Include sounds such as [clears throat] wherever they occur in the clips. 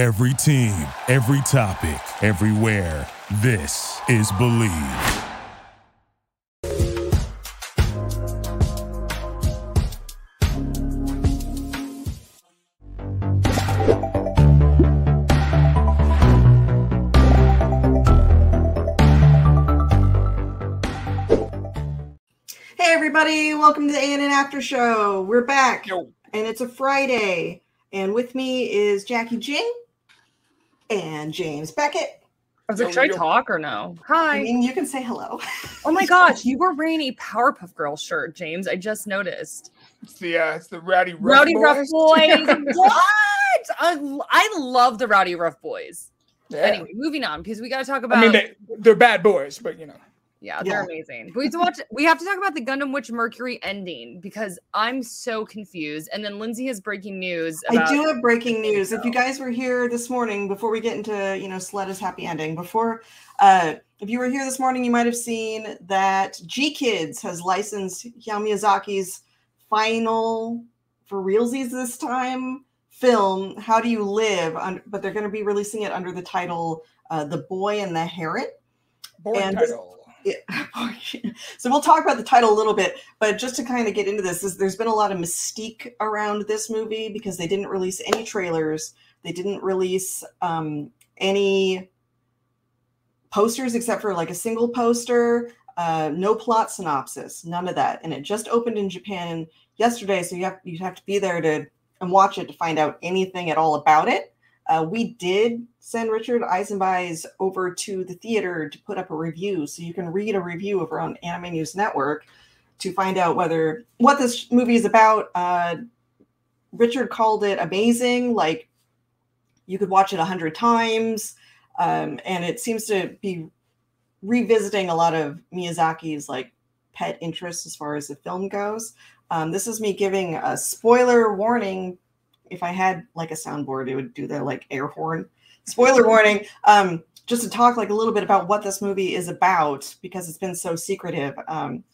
Every team, every topic, everywhere. This is Believe. Hey everybody, welcome to the ANN and After Show. We're back, Yo. and it's a Friday. And with me is Jacki Jing and James Beckett. I was like, Yo, should I talk or no? I Hi. mean, you can say hello. Oh my [laughs] gosh, you were wearing a Powerpuff Girl shirt, James. I just noticed. It's the uh, it's the rowdy rough Rowdy Rough boys. Boys. [laughs] what? I, I love the Rowdy Rough Boys. Yeah. Anyway, moving on because we got to talk about. I mean they, they're bad boys, but you know. Yeah, they're Yeah. amazing. We have to watch. We have to talk about the Gundam Witch Mercury ending because I'm so confused. And then Lynzee has breaking news. About, I do have breaking news. If you guys were here this morning, before we get into you know Suletta's happy ending, before uh, if you were here this morning, you might have seen that GKIDS has licensed Hayao Miyazaki's final for realsies this time film How Do You Live? Un- but they're going to be releasing it under the title uh, The Boy and the Heron. Boring And title. [laughs] So we'll talk about the title a little bit, but just to kind of get into this, is there's been a lot of mystique around this movie because they didn't release any trailers, they didn't release um, any posters except for like a single poster, uh, no plot synopsis, none of that, and it just opened in Japan yesterday, so you have you have to be there to and watch it to find out anything at all about it. Uh, we did send Richard Eisenbeis over to the theater to put up a review, so you can read a review over on Anime News Network to find out whether what this movie is about. Uh, Richard called it amazing, like you could watch it a hundred times, um, and it seems to be revisiting a lot of Miyazaki's like pet interests as far as the film goes. Um, this is me giving a spoiler warning if I had like a soundboard, it would do the like air horn. Spoiler warning. Um, just to talk like a little bit about what this movie is about because it's been so secretive. Um,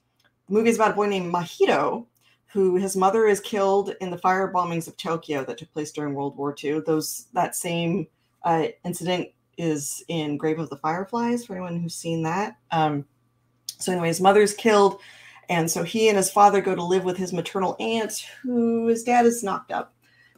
the movie is about a boy named Mahito, who his mother is killed in the fire bombings of Tokyo that took place during World War II. Those that same uh, incident is in Grave of the Fireflies for anyone who's seen that. Um, so anyway, his mother's killed, and so he and his father go to live with his maternal aunt, who his dad is knocked up.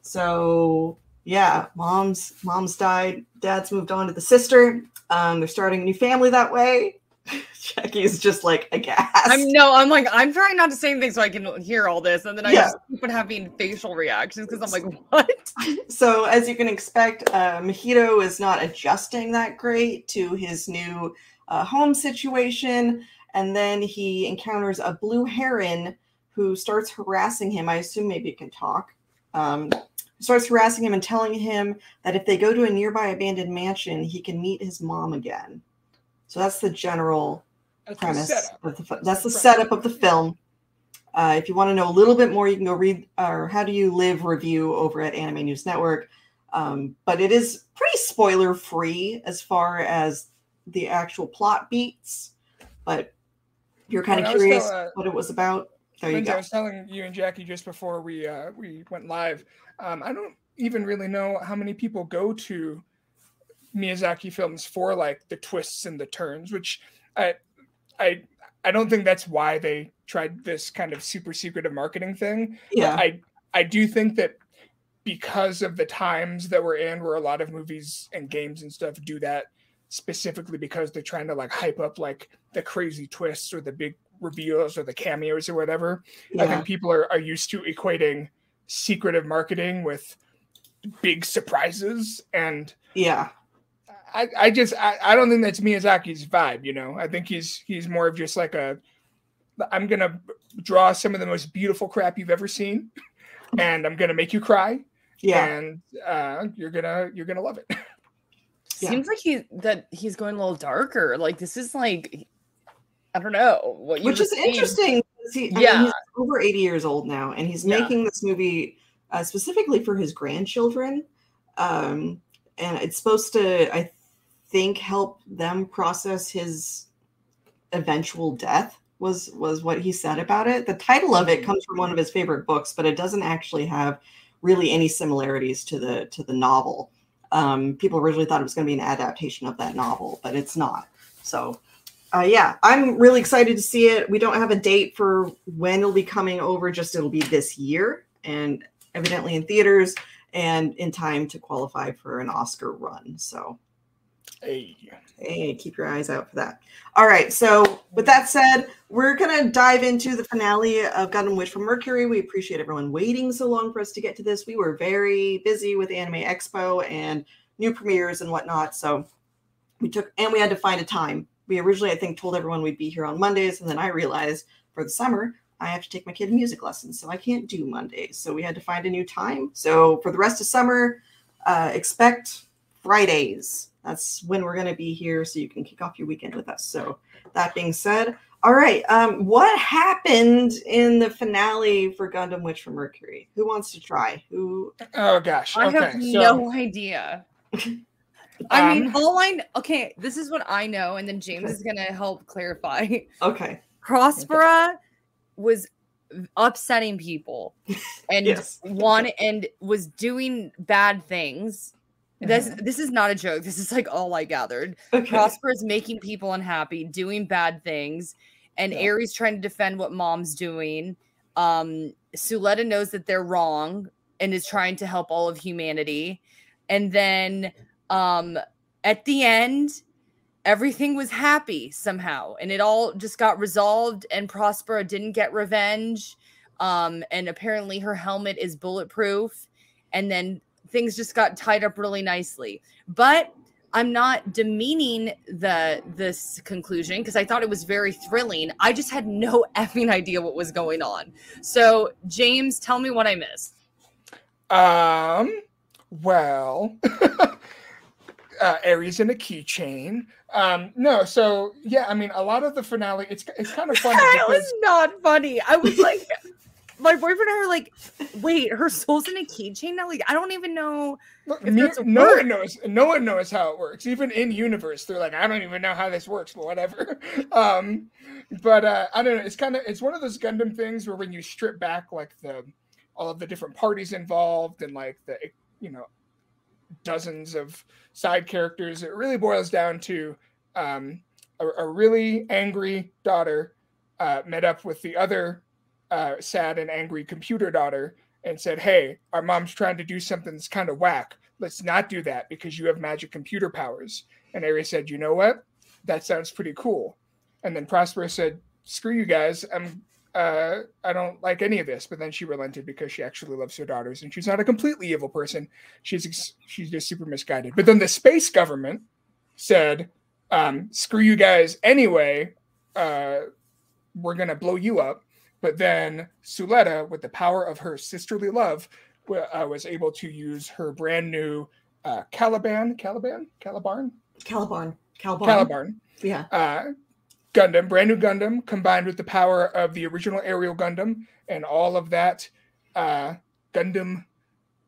So yeah, mom's mom's died. Dad's moved on to the sister. Um, they're starting a new family that way. [laughs] Jacki's just like aghast. I'm no, I'm like, I'm trying not to say anything so I can hear all this. And then I Yeah. just keep on having facial reactions because I'm like, what? [laughs] so as you can expect, uh, Mahito is not adjusting that great to his new uh, home situation, and then he encounters a blue heron who starts harassing him. I assume maybe it can talk. Um, starts harassing him and telling him that if they go to a nearby abandoned mansion, he can meet his mom again. So that's the general That's premise of the that's the setup of the film. Uh, if you want to know a little bit more, you can go read our "How Do You Live" review over at Anime News Network. Um, but it is pretty spoiler free as far as the actual plot beats. But if you're kind of curious still, uh, what it was about, there you Lynzee, I was telling you and Jacki just before we uh, we went live. Um, I don't even really know how many people go to Miyazaki films for like the twists and the turns, which I I I don't think that's why they tried this kind of super secretive marketing thing. Yeah, I I do think that because of the times that we're in, where a lot of movies and games and stuff do that specifically because they're trying to like hype up like the crazy twists or the big reveals or the cameos or whatever. Yeah. I think people are, are used to equating secretive marketing with big surprises and yeah. I, I just I, I don't think that's Miyazaki's vibe, you know. I think he's he's more of just like a I'm gonna draw some of the most beautiful crap you've ever seen, [laughs] and I'm gonna make you cry, Yeah, and uh, you're gonna you're gonna love it. [laughs] Yeah. Seems like he that he's going a little darker. Like this is like I don't know what you which is saying. interesting. He, I mean, Yeah. he's over 80 years old now, and he's Yeah. making this movie uh, specifically for his grandchildren. Um, and it's supposed to, I think, help them process his eventual death. Was was what he said about it. The title of it comes from one of his favorite books, but it doesn't actually have really any similarities to the to the novel. Um, people originally thought it was going to be an adaptation of that novel, but it's not. So, uh, yeah, I'm really excited to see it. We don't have a date for when it'll be coming over, just it'll be this year and evidently in theaters and in time to qualify for an Oscar run. So, Hey. Hey, keep your eyes out for that. All right. So, with that said, we're going to dive into the finale of Gundam Witch from Mercury. We appreciate everyone waiting so long for us to get to this. We were very busy with Anime Expo and new premieres and whatnot. So, we took, and we had to find a time. We originally, I think, told everyone we'd be here on Mondays. And then I realized for the summer, I have to take my kid music lessons. So, I can't do Mondays. So, we had to find a new time. So, for the rest of summer, uh, expect Fridays that's when we're going to be here so you can kick off your weekend with us so that being said all right um what happened in the finale for gundam witch from mercury who wants to try who Oh gosh. I have so, no idea. I mean, Um, all I okay, this is what I know, and then James is gonna help clarify. [laughs] okay Prospera was upsetting people [laughs] and Yes. one and was doing bad things. This Mhm. this is not a joke. This is like all I gathered. okay Prosper is making people unhappy, doing bad things, and Yeah. Aries trying to defend what mom's doing. Um, Suletta knows that they're wrong and is trying to help all of humanity. And then um at the end, everything was happy somehow, and it all just got resolved, and Prospera didn't get revenge. Um, and apparently her helmet is bulletproof, and then things just got tied up really nicely. But I'm not demeaning the this conclusion because I thought it was very thrilling. I just had no [laughs] effing idea what was going on. So, James, tell me what I missed. Um. Well, [laughs] uh, Aries in a keychain. Um. No. So yeah. I mean, a lot of the finale. It's it's kind of [laughs] funny It because was not funny. I was [laughs] like, my boyfriend and I were like, wait, her soul's in a keychain now. Like, I don't even know. Look, If me- no word. one knows. No one knows how it works. Even in universe, they're like, I don't even know how this works, but whatever. [laughs] um, but uh, I don't know. It's kind of it's one of those Gundam things where when you strip back like the all of the different parties involved and like the you know dozens of side characters, it really boils down to um, a, a really angry daughter uh, met up with the other uh, sad and angry computer daughter and said, Hey, our mom's trying to do something that's kind of whack. Let's not do that because you have magic computer powers. And Ares said, You know what? That sounds pretty cool. And then Prospero said, Screw you guys. I'm uh, I don't like any of this. But then she relented because she actually loves her daughters and she's not a completely evil person. She's ex- she's just super misguided. But then the space government said, um, "Screw you guys anyway. Uh, we're gonna blow you up." But then Suletta, with the power of her sisterly love, uh, was able to use her brand new uh, Caliban, Caliban, Calibarn, calibarn calibarn Calibarn yeah uh, Gundam, brand new Gundam, combined with the power of the original aerial Gundam and all of that uh, Gundam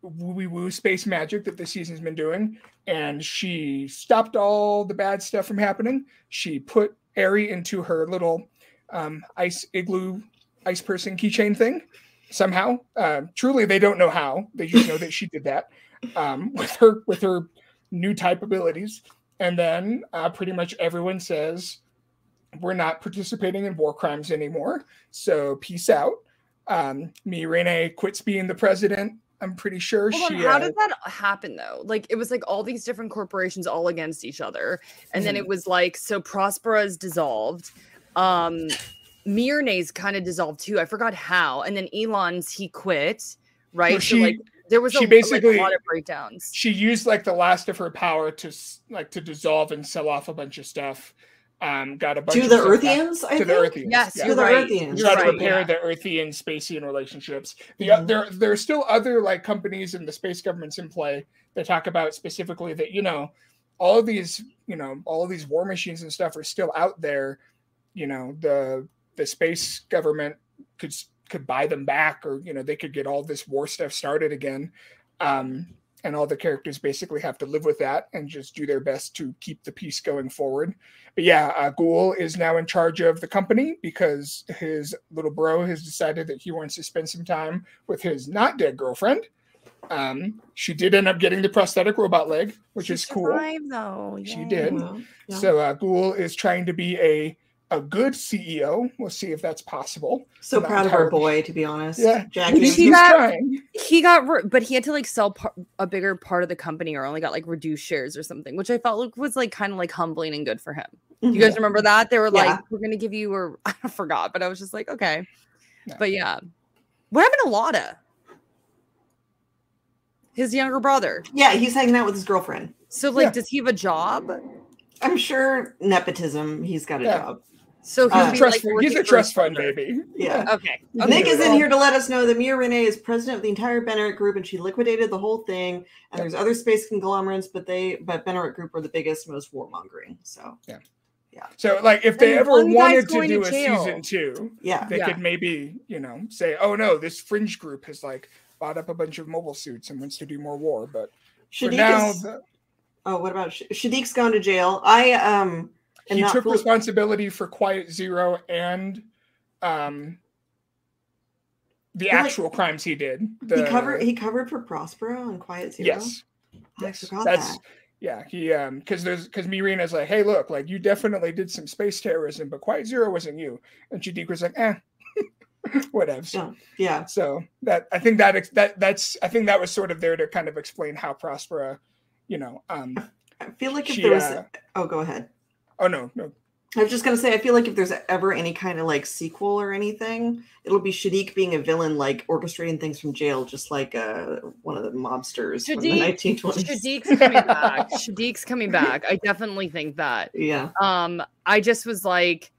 woo woo space magic that this season's been doing. And she stopped all the bad stuff from happening. She put Eri into her little um, ice igloo ice person keychain thing somehow. Uh, truly, they don't know how. They just know that she did that um, [laughs] with her with her new type abilities. And then uh, pretty much everyone says we're not participating in war crimes anymore. So peace out. Um, Miorine quits being the president. I'm pretty sure Hold she. on, how uh, did that happen though? Like it was like all these different corporations all against each other, and then Mhm. it was like so Prospera is dissolved. Um Mirne's kind of dissolved too. I forgot how. And then Elan's he quit, right? so she- like there was she a, basically- like, a lot of breakdowns. she used like the last of her power to like to dissolve and sell off a bunch of stuff. Um, got a bunch to of the stuff back- Earthians I to the? Earthians. Yes, yeah. to you're the right. Earthians try You're to right, repair yeah. the Earthian Spacian relationships. The Mhm. there there are still other like companies and the space governments in play that talk about specifically that you know all of these you know all of these war machines and stuff are still out there. You know the the space government could could buy them back or you know they could get all this war stuff started again. Um, and all the characters basically have to live with that and just do their best to keep the peace going forward. But yeah, uh, Guel is now in charge of the company because his little bro has decided that he wants to spend some time with his not dead girlfriend. Um, she did end up getting the prosthetic robot leg, which She is cool. survived, though. She did. Yeah. So uh, Guel is trying to be a a good CEO. We'll see if that's possible. so not proud of our boy, to be honest. Yeah. Jacki. He's, see he's that? trying. He got, re- but he had to like sell par- a bigger part of the company, or only got like reduced shares or something, which I felt like was like kind of like humbling and good for him. You mm-hmm. guys remember that? They were like, "We're gonna give you," or [laughs] I forgot, but I was just like, "Okay." Yeah. But yeah, what happened to Lauda? His younger brother. Yeah, he's hanging out with his girlfriend. So like, Yeah. does he have a job? I'm sure nepotism. He's got a Yeah. job. So Uh, He's a he'll be, trust. like, he's a trust fund baby. [laughs] Yeah. Okay. Okay. Nick is in here to let us know that Miorine is president of the entire Benerit Group, and she liquidated the whole thing. And there's other space conglomerates, but they but Benerit Group were the biggest, most warmongering. So yeah. Yeah. So, like, if they And ever wanted to going to do a season two, yeah, they Yeah. could maybe, you know, say, "Oh no, this fringe group has like bought up a bunch of mobile suits and wants to do more war." But for Shaddiq now, is, the, oh, what about Sh- Shaddiq's gone to jail? I um am he took full- responsibility for Quiet Zero and um the Well, like, actual crimes he did. he covered he covered for Prospero and Quiet Zero. yes, I yes, forgot that's that. yeah. He um because there's because Miorine's like, hey, look, like you definitely did some space terrorism, but Quiet Zero wasn't you. And Shaddiq was like, eh, [laughs] whatevs. Yeah, yeah. So that I think that that that's I think that was sort of there to kind of explain how Prospera, you know, um I feel like if she, there was uh, oh, go ahead. Oh no no I was just gonna say, I feel like if there's ever any kind of like sequel or anything, it'll be Shaddiq being a villain, like orchestrating things from jail, just like uh, one of the mobsters from the 1920s. Shaddiq's coming back. [laughs] Shaddiq's coming back. I definitely think that. Yeah, Um, I just was like,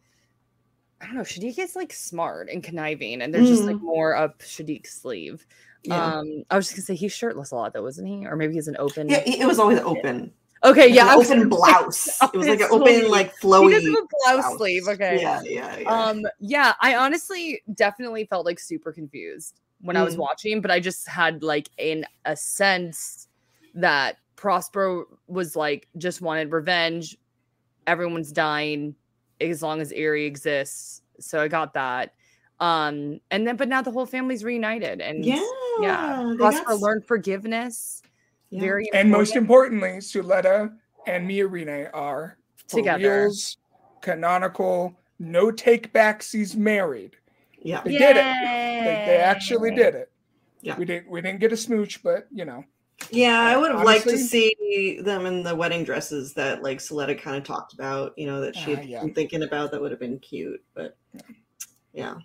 I don't know. Shaddiq is like smart and conniving, and there's just like more up Shaddiq's sleeve. yeah. Um, I was just gonna say he's shirtless a lot, though, wasn't he? Or maybe he's an open. yeah, it it was always open. Okay, yeah, an open blouse. [laughs] It was like an Open sleeve. like flowy have a blouse sleeve. Okay. Yeah, yeah, yeah. Um, yeah, I honestly definitely felt like super confused when I was Mm. watching, but I just had like in a sense that Prosper was like just wanted revenge. Everyone's dying as long as Erie exists. So I got that. Um, and then but now the whole family's reunited and yeah, yeah. they got learned forgiveness. Yeah. Very and most importantly, Suletta and Miorine are for Together. reals, canonical, no take backs. He's married. yeah, They did it. They, they actually did it. Yeah. We didn't we didn't get a smooch, but you know. yeah. I would have liked to see them in the wedding dresses that like Suletta kind of talked about. You know that she had ah, yeah. been thinking about. That would have been cute, but yeah,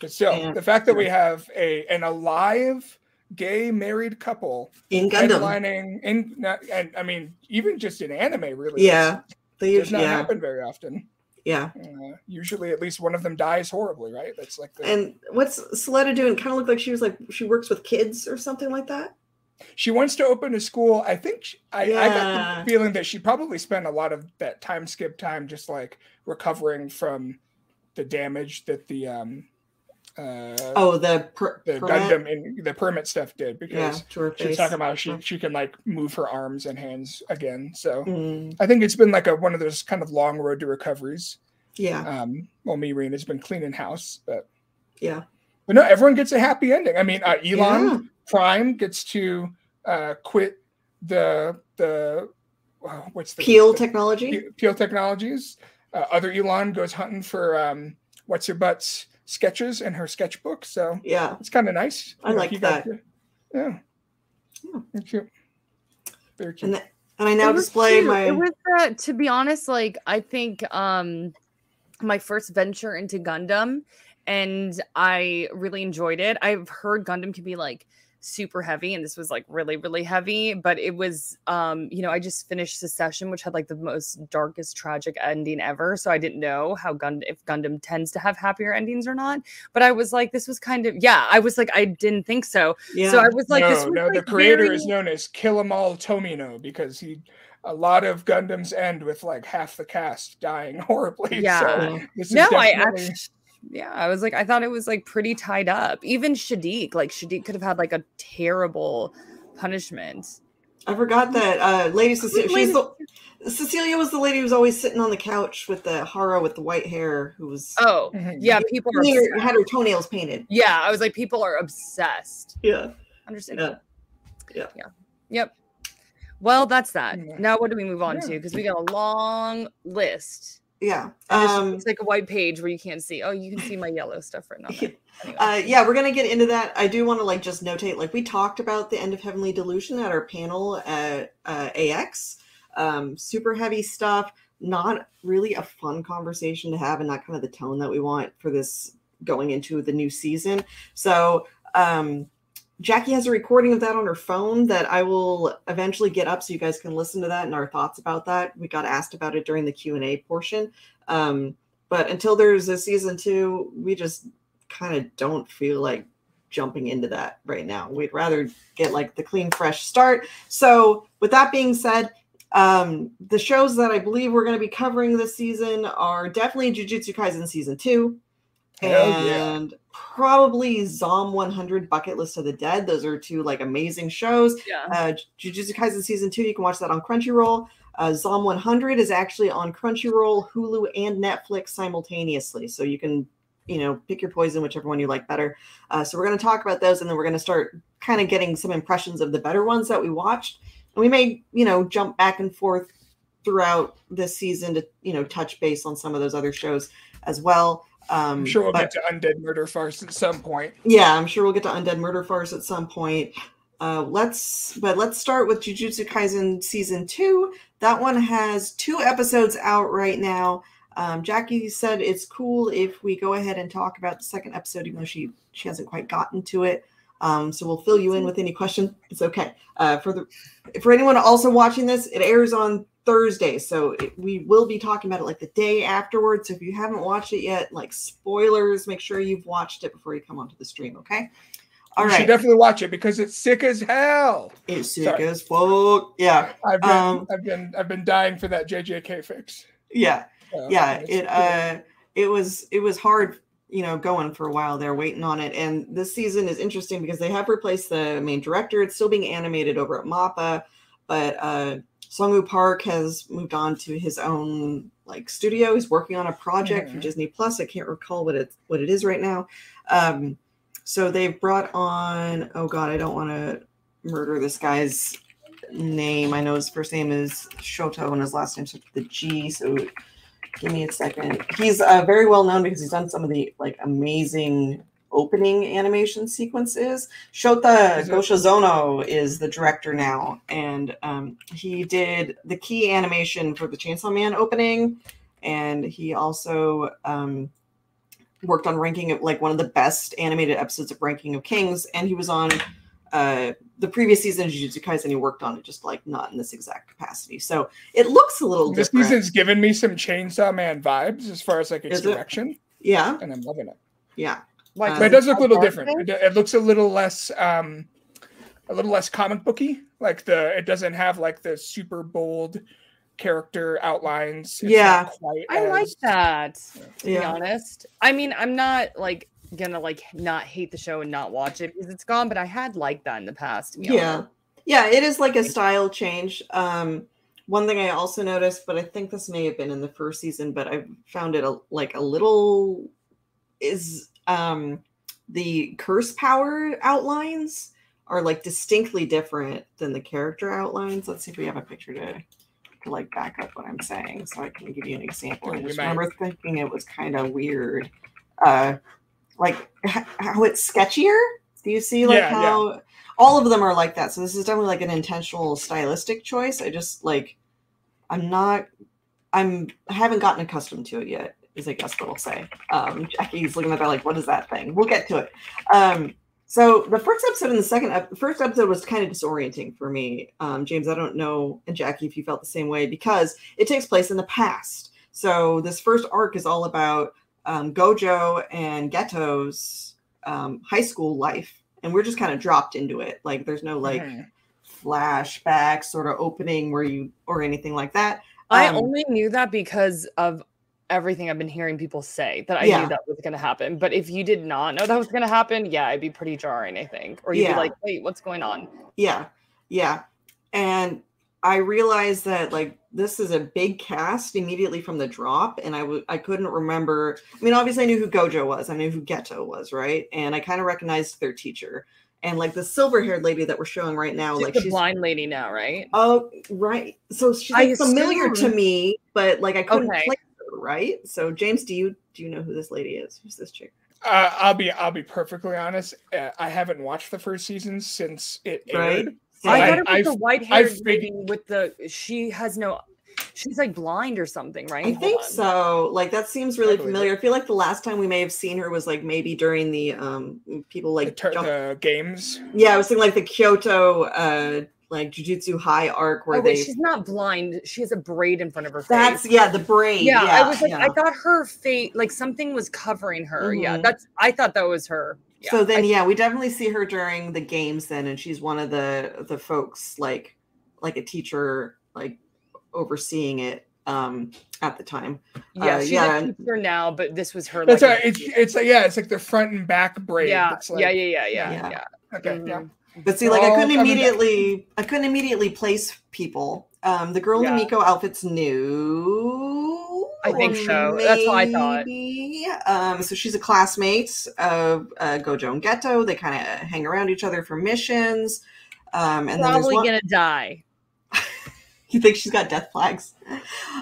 But still, And- the fact that we have a an alive gay married couple in Gundam, headlining in not, and I mean even just in anime really yeah, they does usually not yeah, happen very often. yeah. Uh, usually at least one of them dies horribly, right? That's like the And what's Suletta doing? Kind of looked like she was like she works with kids or something like that. she wants to open a school. I think she, I, I got the feeling that she probably spent a lot of that time skip time just like recovering from the damage that the um uh Oh, the per- the Permet? Gundam and the Permet stuff did because to her she was face. talking about she she can like move her arms and hands again. So Mm, I think it's been like a one of those kind of long road to recoveries. yeah, Um, well, Miorine has been cleaning house, but yeah, but no, everyone gets a happy ending. I mean, uh, Elan Yeah. Prime gets to uh, quit the the uh, what's the Peil the- technology. Peil Technologies. Uh, other Elan goes hunting for um, what's your butt's sketches in her sketchbook. So Yeah, it's kind of nice. I You know, like he got that. to- yeah. Yeah. Very cute. Very cute. and th- and I now It display cute. my. It was uh, to be honest, like I think um my first venture into Gundam, and I really enjoyed it. I've heard Gundam can be like super heavy, and this was like really really heavy. But it was um you know I just finished Succession, which had like the most darkest tragic ending ever. So I didn't know how Gund if Gundam tends to have happier endings or not. But I was like, this was kind of yeah. I was like, I didn't think so. yeah, So I was like, no, this was no, the creator very- is known as kill 'em all Tomino because he a lot of Gundams end with like half the cast dying [laughs] horribly. Yeah. So this is No, I actually, yeah, I was like, I thought it was like pretty tied up. Even Shaddiq, like Shaddiq could have had like a terrible punishment. I forgot that uh, Lady Cecilia. Lady- the, Cecilia was the lady who was always sitting on the couch with the Hara with the white hair, who was Oh, Mhm. yeah, people are. near- had her toenails painted. Yeah, I was like, people are obsessed. Yeah, understand. yeah. Yeah. Yeah. Yep. Well, that's that. Yeah. Now, what do we move on Yeah. to? Because we got a long list. Yeah. It's, Um, it's like a white page where you can't see. Oh, you can see my yellow stuff right now. [laughs] Anyway. Uh, yeah, we're gonna get into that. I do want to like just notate, like we talked about the end of Heavenly Delusion at our panel at uh, AX. Um, super heavy stuff. Not really a fun conversation to have, and not kind of the tone that we want for this going into the new season. So um, Jacki has a recording of that on her phone that I will eventually get up so you guys can listen to that and our thoughts about that. We got asked about it during the Q and A portion. Um, but until there's a season two, we just kind of don't feel like jumping into that right now. We'd rather get like the clean, fresh start. So, with that being said, um, the shows that I believe we're going to be covering this season are definitely Jujutsu Kaisen season two, Hell yeah. Probably Zom 100 Bucket List of the Dead. Those are two like amazing shows. yeah. Uh, Jujutsu Kaisen season two, you can watch that on Crunchyroll. Uh, Zom 100 is actually on Crunchyroll, Hulu, and Netflix simultaneously. So you can, you know, pick your poison, whichever one you like better. Uh, so we're going to talk about those, and then we're going to start kind of getting some impressions of the better ones that we watched. And we may, you know, jump back and forth throughout this season to, you know, touch base on some of those other shows as well. Um, I'm sure we'll but- get to Undead Murder Farce at some point. yeah, I'm sure we'll get to Undead Murder Farce at some point. Uh, let's, but let's start with Jujutsu Kaisen season two. That one has two episodes out right now. Um, Jacki said it's cool if we go ahead and talk about the second episode, even though she she hasn't quite gotten to it. Um, so we'll fill you in with any question. It's okay. Uh, for the for anyone also watching this, it airs on Thursday, so it, we will be talking about it like the day afterwards. So if you haven't watched it yet, like spoilers, make sure you've watched it before you come onto the stream. Okay. All you should definitely watch it because it's sick as hell. It's sick Sorry. as fuck. Yeah. I've been, Um, I've been, I've been dying for that JJK fix. Yeah. So, yeah it uh it was it was hard you know going for a while They're waiting on it and this season is interesting because they have replaced the main director it's still being animated over at mappa but uh Sunghoo Park has moved on to his own like studio. He's working on a project for. Disney Plus. I can't recall what it what it is right now. Um, so they've brought on. Oh God, I don't want to murder this guy's name. I know his first name is Shota and his last name starts with the G. So give me a second. He's uh, very well known because he's done some of the like amazing opening animation sequences. Shota Goshizono is the director now, and um, he did the key animation for the Chainsaw Man opening, and he also um, worked on Ranking of like one of the best animated episodes of Ranking of Kings, and he was on uh, the previous season of Jujutsu Kaisen. He worked on it, just like not in this exact capacity. So it looks a little This different. season's given me some Chainsaw Man vibes as far as like its direction, yeah, and I'm loving it. yeah. Like, Uh, But it does look a little different. It, it looks a little less, um, a little less comic booky. Like the, it doesn't have like the super bold character outlines. It's Yeah. not quite I like as- that. To be Yeah. honest, I mean, I'm not like gonna like not hate the show and not watch it because it's gone, but I had liked that in the past. Yeah. honest. Yeah, it is like a style change. Um, one thing I also noticed, but I think this may have been in the first season, but I found it a, like a little is um the curse power outlines are like distinctly different than the character outlines. Let's see if we have a picture to, to like back up what I'm saying, so I can give you an example. I just remember thinking it was kind of weird, uh, like how it's sketchier. Do you see like Yeah, yeah. how all of them are like that? So this is definitely like an intentional stylistic choice. I just like I'm not I'm I haven't gotten accustomed to it yet, is I guess what I'll say. Um Jacki's looking at that like, what is that thing? We'll get to it. Um so the first episode and the second ep- first episode was kind of disorienting for me. Um, James, I don't know, and Jacki, if you felt the same way, because it takes place in the past. So this first arc is all about um, Gojo and Geto's um, high school life, and we're just kind of dropped into it. Like there's no like Mhm. flashback sort of opening where you or anything like that. I Um, only knew that because of everything I've been hearing people say that I Yeah. knew that was going to happen. But if you did not know that was going to happen, yeah, it'd be pretty jarring, I think. Or you'd Yeah. be like, wait, what's going on? Yeah, yeah. And I realized that like this is a big cast immediately from the drop, and I w- I couldn't remember. I mean, obviously I knew who Gojo was, I knew who Geto was, right? And I kind of recognized their teacher. and like the silver haired lady that we're showing right now, She's like the she's blind lady now, right? oh right. So she's like, familiar to me, but like I couldn't Okay. place her, right? So James, do you do you know who this lady is? Who's this chick? Uh, I'll be I'll be perfectly honest. Uh, I haven't watched the first season since it aired. Right. Aired. I I- thought it was I- the white I haired lady with the. She has no. She's like blind or something, right? I Hold think on. so. Like that seems really believe it. familiar. I feel like the last time we may have seen her was like maybe during the um people The, like tur- jump- the games. yeah, I was thinking like the Kyoto uh like Jujutsu High arc where Oh, they she's not blind. She has a braid in front of her face. that's yeah the braid. yeah, Yeah, I was like, yeah. I thought her face, like something was covering her. Yeah, Mhm. that's. I thought that was her. Yeah, so then I- yeah, we definitely see her during the games then, and she's one of the the folks like like a teacher like overseeing it um at the time. yeah, uh, she's yeah, a teacher now, but this was her. That's like, right. It's it's like yeah, it's like the front and back braid. yeah, like, yeah, yeah, yeah, yeah, Yeah. yeah. Okay, yeah. Mhm. But see, like I couldn't coming back. immediately I couldn't immediately place people. Um the girl in the Miko outfit's new. I think so. That's what I thought. maybe. Um so she's a classmate of uh, Gojo and Geto. They kind of hang around each other for missions. Um and Probably one, gonna die [laughs] you think she's got death flags?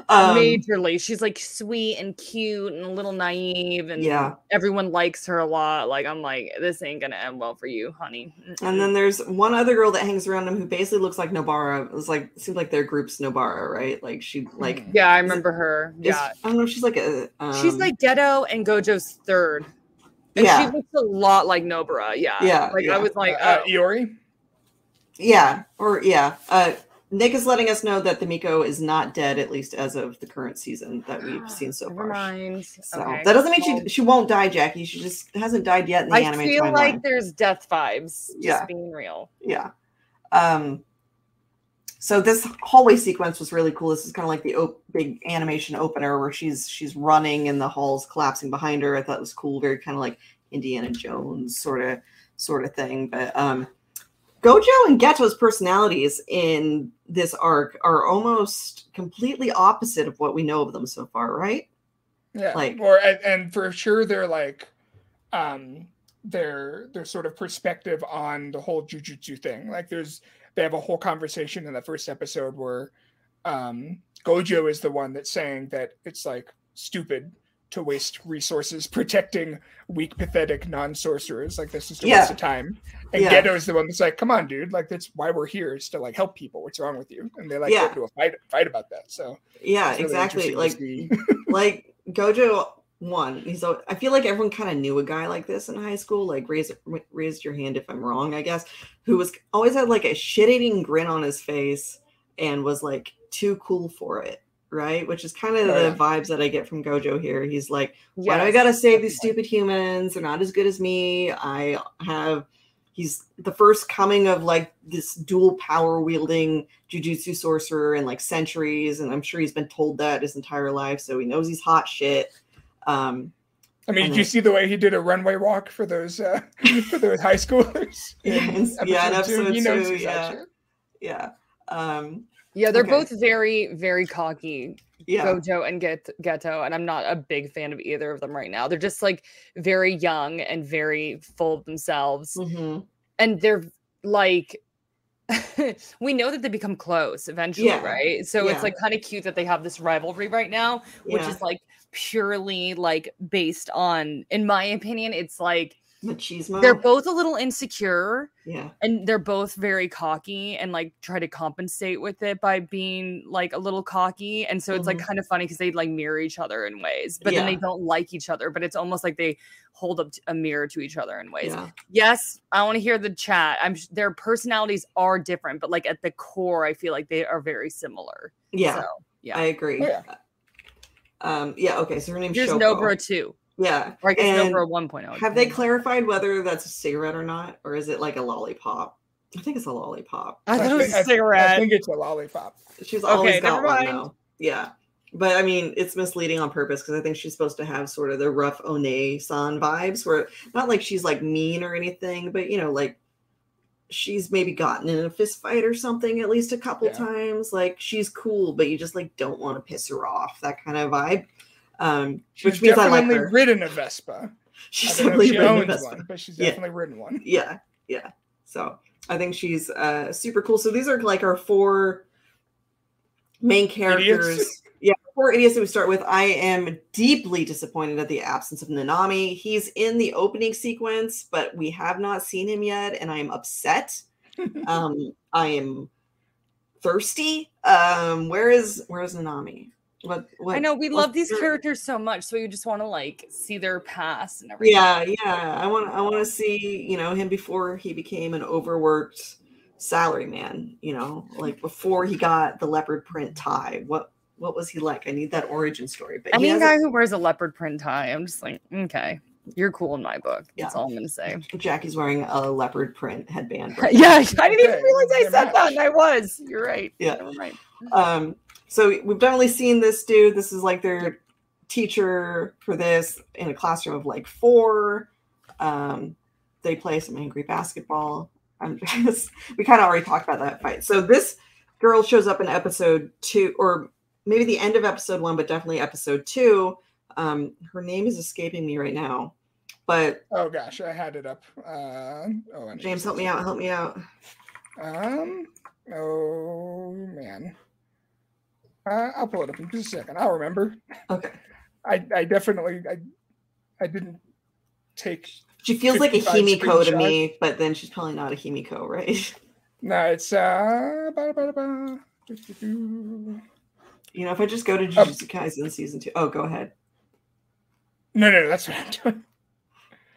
Um majorly. She's like sweet and cute and a little naive, and Yeah. everyone likes her a lot. Like I'm like, this ain't gonna end well for you, honey. And then there's one other girl that hangs around him who basically looks like Nobara. It was like it seems like their group's Nobara, right? Like she like Mhm. yeah, I remember her. is- Yeah, I don't know if she's like a um, she's like Geto and Gojo's third. And Yeah. she looks a lot like Nobara. Yeah. Yeah, Like yeah. I was like, uh, uh, oh. Iori. Yeah, or yeah. Uh, Nick is letting us know that the Miko is not dead, at least as of the current season that we've [gasps] seen so Never far. mind. So Okay. that doesn't mean she she won't die, Jacki. She just hasn't died yet in the animation. I anime feel timeline. like there's death vibes. Just Yeah. being real. yeah. Um. So this hallway sequence was really cool. This is kind of like the op- big animation opener where she's she's running and the halls collapsing behind her. I thought it was cool, very kind of like Indiana Jones sort of sort of thing. But um, Gojo and Geto's personalities in this arc are almost completely opposite of what we know of them so far, right? Yeah. Like- or and, and for sure they're like um their their sort of perspective on the whole jujutsu thing. Like there's they have a whole conversation in the first episode where um Gojo is the one that's saying that it's like stupid to waste resources [laughs] protecting weak, pathetic non-sorcerers. Like this is a Yeah. waste of time. And Yeah. Is the one that's like, "Come on, dude! Like that's why we're here is to like help people. What's wrong with you?" And they like Yeah. get into a fight fight about that. So Yeah, really exactly. Like [laughs] like Gojo one. He's. al- I feel like everyone kind of knew a guy like this in high school. Like raise raise your hand if I'm wrong. I guess who was always had like a shit eating grin on his face and was like too cool for it. Right, which is kind of Oh, the yeah. vibes that I get from Gojo here. He's like, why do I gotta save these stupid humans? They're not as good as me. I have he's the first coming of like this dual power wielding jujutsu sorcerer in like centuries, and I'm sure he's been told that his entire life, so he knows he's hot shit. Um I mean, did you see the way he did a runway walk for those uh, [laughs] for those high schoolers? [laughs] Yeah, in- yeah, episode he knows two, his yeah. yeah. Um Yeah, they're Okay. both very, very cocky. yeah. Gojo and Get- Geto, and I'm not a big fan of either of them right now. They're just like very young and very full of themselves, Mhm. and they're like. [laughs] we know that they become close eventually, Yeah, right? So yeah. it's like kind of cute that they have this rivalry right now, which Yeah. is like purely like based on, in my opinion, it's like Machismo. they're both a little insecure yeah. and they're both very cocky and like try to compensate with it by being like a little cocky and so it's like Mhm. kind of funny because they like mirror each other in ways but then they don't like each other but it's almost like they hold up a mirror to each other in ways Yeah. yes i want to hear the chat i'm their personalities are different but like at the core i feel like they are very similar Yeah. so yeah I agree. Yeah. Um yeah, okay, so her name's here's Shoko. Nobara 2 Yeah. or i guess And Nobara 1.0 Have they clarified whether that's a cigarette or not, or is it like a lollipop? I think it's a lollipop. i thought it think- was a I- I cigarette think it's a lollipop. She's always Okay, got never one mind. though. Yeah, but I mean, it's misleading on purpose because I think she's supposed to have sort of the rough Onee-san vibes, where not like she's like mean or anything, but you know, like she's maybe gotten in a fist fight or something at least a couple Yeah. times. Like she's cool, but you just like don't want to piss her off. That kind of vibe. Um, She's which means I like definitely her. ridden a Vespa. [laughs] She's I don't know if definitely she ridden a Vespa. one, but she's Yeah. definitely ridden one. [laughs] Yeah, yeah. So I think she's uh, super cool. So these are like our four main characters. Idiots. [laughs] Yeah, four idiots that we start with. I am deeply disappointed at the absence of Nanami. He's in the opening sequence, but we have not seen him yet, and I am upset. um, I am thirsty. Um, where is where is Nanami? What, what I know we love these your- characters so much, so you just want to like see their past and everything. Yeah, yeah. I want I want to see, you know, him before he became an overworked salary man, you know, like before he got the leopard print tie. What what was he like? I need that origin story. But he Any has guy who wears a leopard print tie, I'm just like, okay, you're cool in my book. That's Yeah. all I'm gonna say. [laughs] Jacki's wearing a leopard print headband. right [laughs] yeah, I didn't even realize I said that, and I was. You're right. Yeah. You're right. um so we've definitely seen this dude. This is like their teacher for this in a classroom of like four. Um they play some angry basketball. I'm [laughs] just we kind of already talked about that fight. So this girl shows up in episode two or maybe the end of episode one but definitely episode two. Um her name is escaping me right now but Oh gosh, I had it up. Uh, oh, james help me out help me out. Um. Oh man. Uh, I'll pull it up in just a second. I'll remember. okay I I definitely I I didn't take. she feels like a 55 himiko to me but then she's probably not a himiko right No, it's uh. Ba, ba, ba, do-do-do. You know, if I just go to Um, Jujutsu Kaisen season two, oh, go ahead. No, no, that's what I'm doing,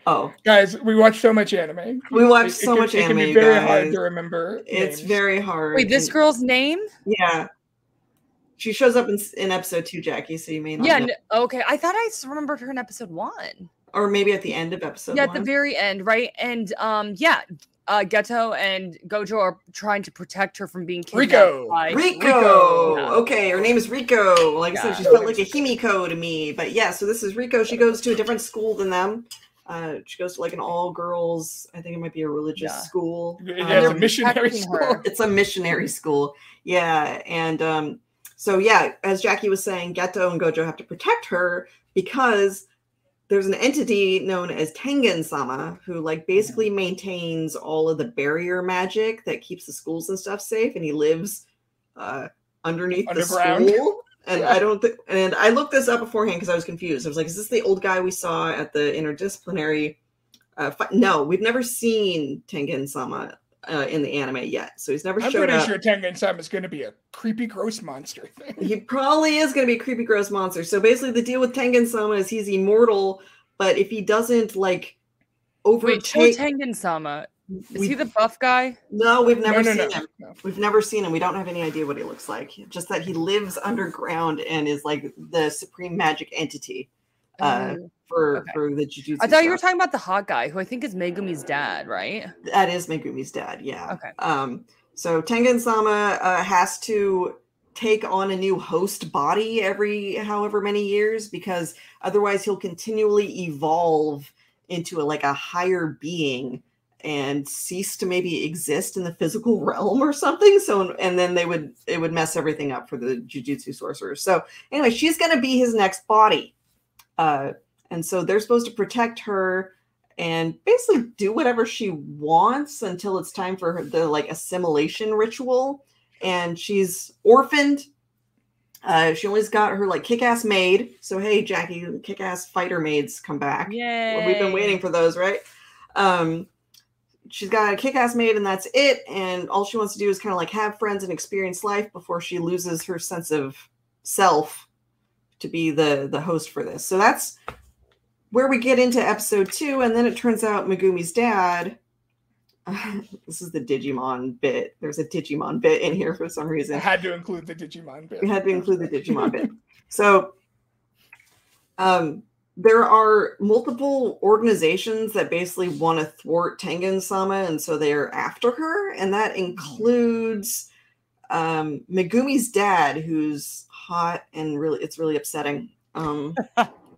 Oh, guys. We watch so much anime. We watch It- it so can- much It can anime, be very guys. hard to remember. it's names. very hard. Wait, this and- girl's name? Yeah, she shows up in in episode two, Jacki. So you may not. Yeah. know. n- okay. I thought I remembered her in episode one. or maybe at the end of episode. yeah, at the very end, right? And um, yeah, uh, Geto and Gojo are trying to protect her from being kidnapped Rico. by Rico. Rico. Yeah. Okay, her name is Rico. Like I said, she felt like a Himiko to me. But yeah, so this is Rico. She goes to a different school than them. Uh, she goes to like an all girls. I think it might be a religious Yeah. school. Yeah, Um, it's a missionary school. her. [laughs] it's a missionary school yeah and um so yeah as jacki was saying geto and gojo have to protect her because there's an entity known as tengen sama who like basically maintains all of the barrier magic that keeps the schools and stuff safe and he lives uh underneath the school. [laughs] And i don't think and i looked this up beforehand because i was confused. I was like is this the old guy we saw at the interdisciplinary uh, fight? no we've never seen tengen sama uh, in the anime yet so he's never I'm showed pretty sure Tengen Sama is going to be a creepy, gross monster thing. he probably is going to be a creepy gross monster so basically the deal with tengen sama is he's immortal but if he doesn't like Wait, Cho overtake Tengen Sama. Is we- he the buff guy? no we've never no, no, seen no, him no. we've never seen him we don't have any idea what he looks like just that he lives underground and is like the supreme magic entity uh Oh. For okay. for the jujutsu I thought you were talking about the hot guy, who I think is Megumi's dad, right? That is Megumi's dad, yeah. Okay. Um, so Tengen Sama uh, has to take on a new host body every however many years because otherwise he'll continually evolve into a, like a higher being and cease to maybe exist in the physical [laughs] realm or something so and then they would it would mess everything up for the jujutsu sorcerers so anyway she's going to be his next body uh and so they're supposed to protect her and basically do whatever she wants until it's time for her, the like assimilation ritual. And she's orphaned. Uh, she only's got her like kick-ass maid. So hey, Jacki, kick-ass fighter maids come back. Yeah. Well, we've been waiting for those, right? Um, she's got a kick-ass maid, and that's it. And all she wants to do is kind of like have friends and experience life before she loses her sense of self to be the the host for this. So that's where we get into episode two, and then it turns out Megumi's dad. [laughs] this is the Digimon bit. There's a Digimon bit in here for some I reason had to include the Digimon bit. we had to include the Digimon bit. So, um, there are multiple organizations that basically want to thwart Tengen Sama, and so they're after her, and that includes um, Megumi's dad, who's hot and really, it's really upsetting. Um, [laughs]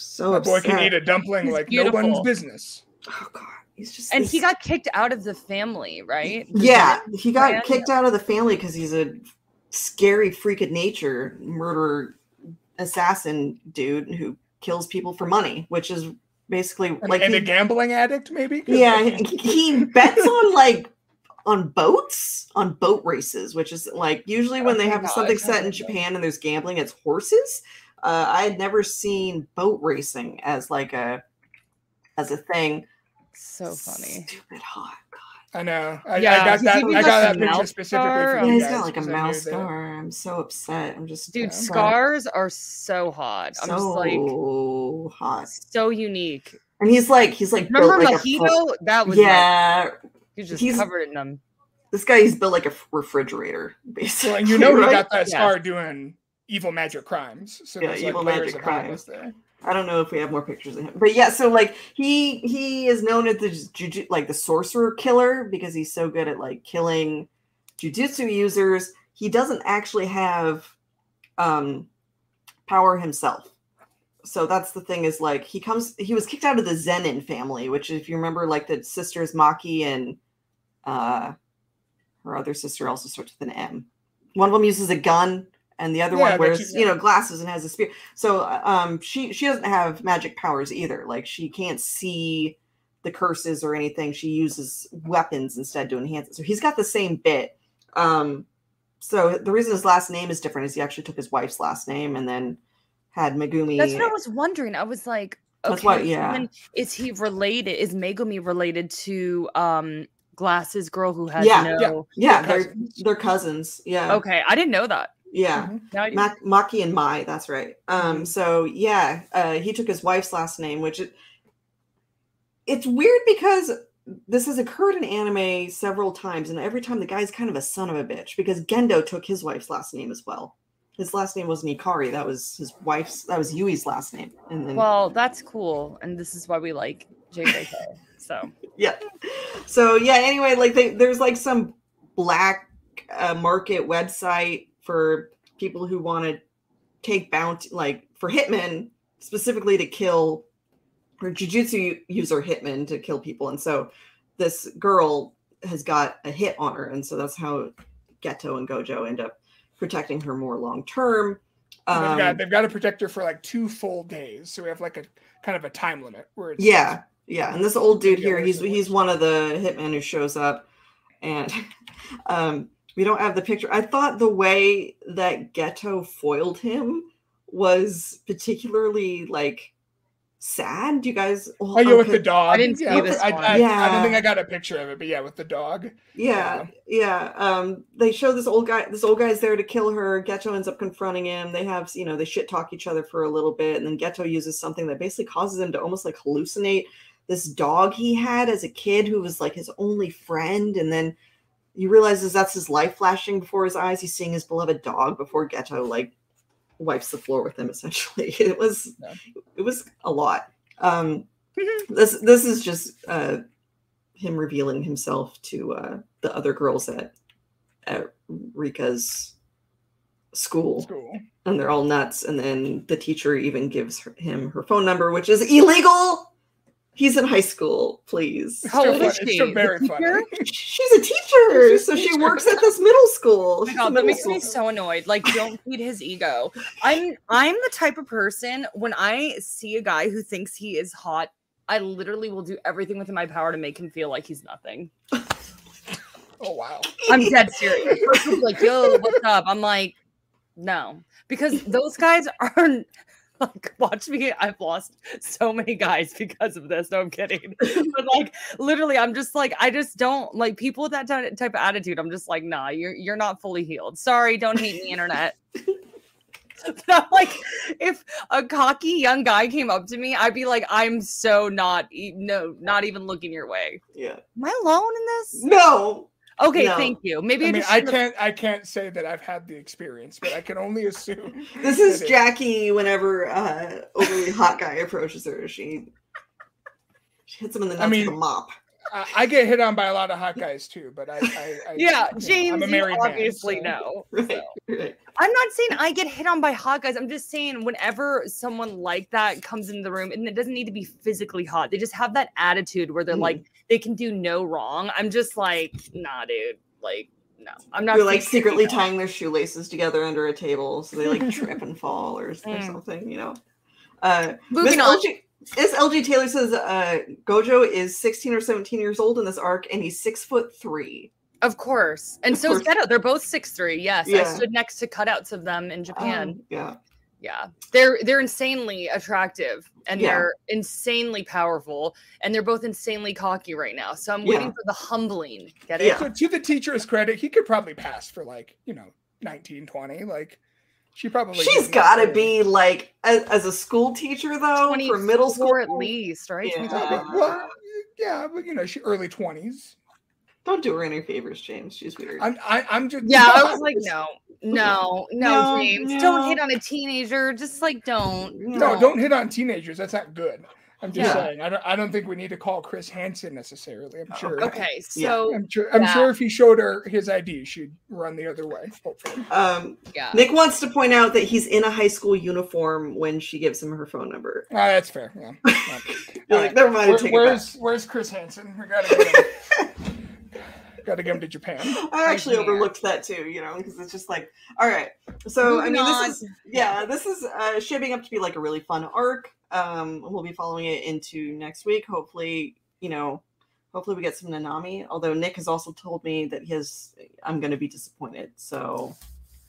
so That boy can eat a dumpling He's like no one's business. Oh god, he's just And this- he got kicked out of the family, right? The Yeah, Zen he got clan? kicked out of the family because he's a scary freak of nature, murderer, assassin dude who kills people for money, which is basically And, like and he, a gambling addict, maybe. [laughs] yeah like, he, he bets on like on boats on boat races which is like usually when Oh they have God, something set in japan and there's gambling it's horses uh i had never seen boat racing as like a as a thing So funny. stupid hot I know. I, Yeah, I got that. I got got that the picture mouth specifically scar for yeah you he's guys got like a I mouse scar i'm so upset i'm just Dude, upset. scars are so hot. I'm just like so hot so unique. and he's like he's like built Remember like a Mojito? that was like, yeah he just he's- covered in them. this guy he's built like a refrigerator basically Well, and [laughs] you know he right? got that Yeah. scar doing evil magic crimes. So Yeah, evil like magic crimes. there. I don't know if we have more pictures of him, but yeah. So like he he is known as the juju- like the sorcerer killer because he's so good at like killing jujutsu users. He doesn't actually have um power himself. So that's the thing is like he comes he was kicked out of the Zenin family, which if you remember like the sisters Maki and uh her other sister also starts with an M. One of them uses a gun and the other Yeah, one wears you- you know glasses and has a spear. So um she she doesn't have magic powers either. Like she can't see the curses or anything. She uses weapons instead to enhance it. So he's got the same bit. Um so the reason his last name is different is he actually took his wife's last name and then had Megumi. That's what I was wondering. I was like, okay, That's why- so yeah. is he related? Is Megumi related to um Glasses girl who has Yeah, no? yeah, They're they're they're cousins. Yeah. Okay, I didn't know that. Yeah. Mhm. Mac- Maki and Mai, that's right. Um, Mhm. so yeah, uh, he took his wife's last name, which it, it's weird because this has occurred in anime several times, and every time the guy's kind of a son of a bitch because Gendo took his wife's last name as well. His last name wasn't Ikari, that was his wife's that was Yui's last name. And then well, that's cool, and this is why we like JJK. So [laughs] yeah. So yeah, anyway, like they, there's like some black uh, market website for people who want to take bounty, like for hitmen specifically to kill or jujutsu user hitmen to kill people, and so this girl has got a hit on her, and so that's how Geto and Gojo end up protecting her more long term. And they've, Um, got, they've got to protect her for like two full days. So we have like a kind of a time limit where it's Yeah, yeah. And this old dude here, he's he's one of the hitmen who shows up, and [laughs] um, we don't have the picture. I thought the way that Geto foiled him was particularly like sad. Do you guys? Oh yeah, with the dog. I didn't see yeah, this I, one. I, I Yeah. don't think I got a picture of it, but yeah, with the dog. Yeah, yeah. Um, they show this old guy. This old guy's there to kill her. Geto ends up confronting him. They have, you know, they shit talk each other for a little bit, and then Geto uses something that basically causes him to almost like hallucinate this dog he had as a kid, who was like his only friend, and then he realizes that's his life flashing before his eyes. He's seeing his beloved dog before Geto like wipes the floor with him. Essentially, [laughs] it was, Yeah. it was a lot. Um, this this is just uh him revealing himself to uh the other girls at at Rika's school School. and they're all nuts and then the teacher even gives her, him her phone number which is illegal he's in high school please How still old is she? still The very teacher? funny. she's a teacher so she works at this middle school Oh She's god, a that middle makes me so annoyed. Like, don't [laughs] feed his ego. I'm I'm the type of person when I see a guy who thinks he is hot, I literally will do everything within my power to make him feel like he's nothing. [laughs] Oh wow. I'm dead serious. Like, yo, what's up? I'm like, no, because those guys [laughs] aren't [laughs] like, watch me. I've lost so many guys because of this. No, I'm kidding. [laughs] But like, literally, I'm just like, I just don't like people with that ty- type of attitude. I'm just like, nah, you're you're not fully healed. Sorry, don't hate me, internet. [laughs] But I'm like, if a cocky young guy came up to me, I'd be like, I'm so not, e- no, not even looking your way. yeah Am I alone in this? no Okay, No. thank you. Maybe I I, mean, I can't I can't say that I've had the experience, but I can only assume. [laughs] this is that it- jacki whenever uh overly hot guy approaches her she she hits him in the nuts I mean, with a mop I, I get hit on by a lot of hot guys too, but I, I, I Yeah, you know, James, you married man, obviously so- know. [laughs] right, right. I'm not saying I get hit on by hot guys. I'm just saying whenever someone like that comes into the room, and it doesn't need to be physically hot, they just have that attitude where they're Mhm. like they can do no wrong. I'm just like, nah, dude. Like, no, I'm not. They're like secretly tying their shoelaces together under a table so they like trip [laughs] and fall or, or Mm. something, you know. Uh, Moving on. LG, LG Taylor says uh, Gojo is 16 or 17 years old in this arc, and he's six foot three. Of course. And Of so is course. They're both six three. Yes. I stood next to cutouts of them in Japan. Um, yeah. Yeah. They're they're insanely attractive and Yeah. they're insanely powerful and they're both insanely cocky right now. So I'm Yeah. waiting for the humbling. Get it? Yeah. So to the teacher's credit, he could probably pass for like, you know, 19, 20. Like she probably She's didn't got to be like as, as a school teacher though for middle school. at least, right? Yeah. Well, yeah, but you know, she early 20s. Don't do her any favors, James. She's weird. I'm I, I'm just Yeah, I was like, no, no, no, No, James. no. Don't hit on a teenager. Just like don't. No, don't hit on teenagers. That's not good. I'm just Yeah. saying. I don't. I don't think we need to call Chris Hansen necessarily. I'm sure. Okay, Yeah. so I'm sure. I'm Yeah. sure if he showed her his ID, she'd run the other way. Hopefully. Um, yeah. Nick wants to point out that he's in a high school uniform when she gives him her phone number. Ah, that's fair. Yeah. [laughs] yeah. You're All like, never mind. Where- take it back." where's Where's Chris Hansen? We gotta get him. [laughs] gotta get him to Japan. [laughs] I actually can't. overlooked that too, you know, because it's just like, all right. So I mean, on. this is yeah, this is uh, shaping up to be like a really fun arc. Um, we'll be following it into next week. Hopefully, you know, hopefully we get some Nanami. Although Nick has also told me that he has, I'm going to be disappointed. So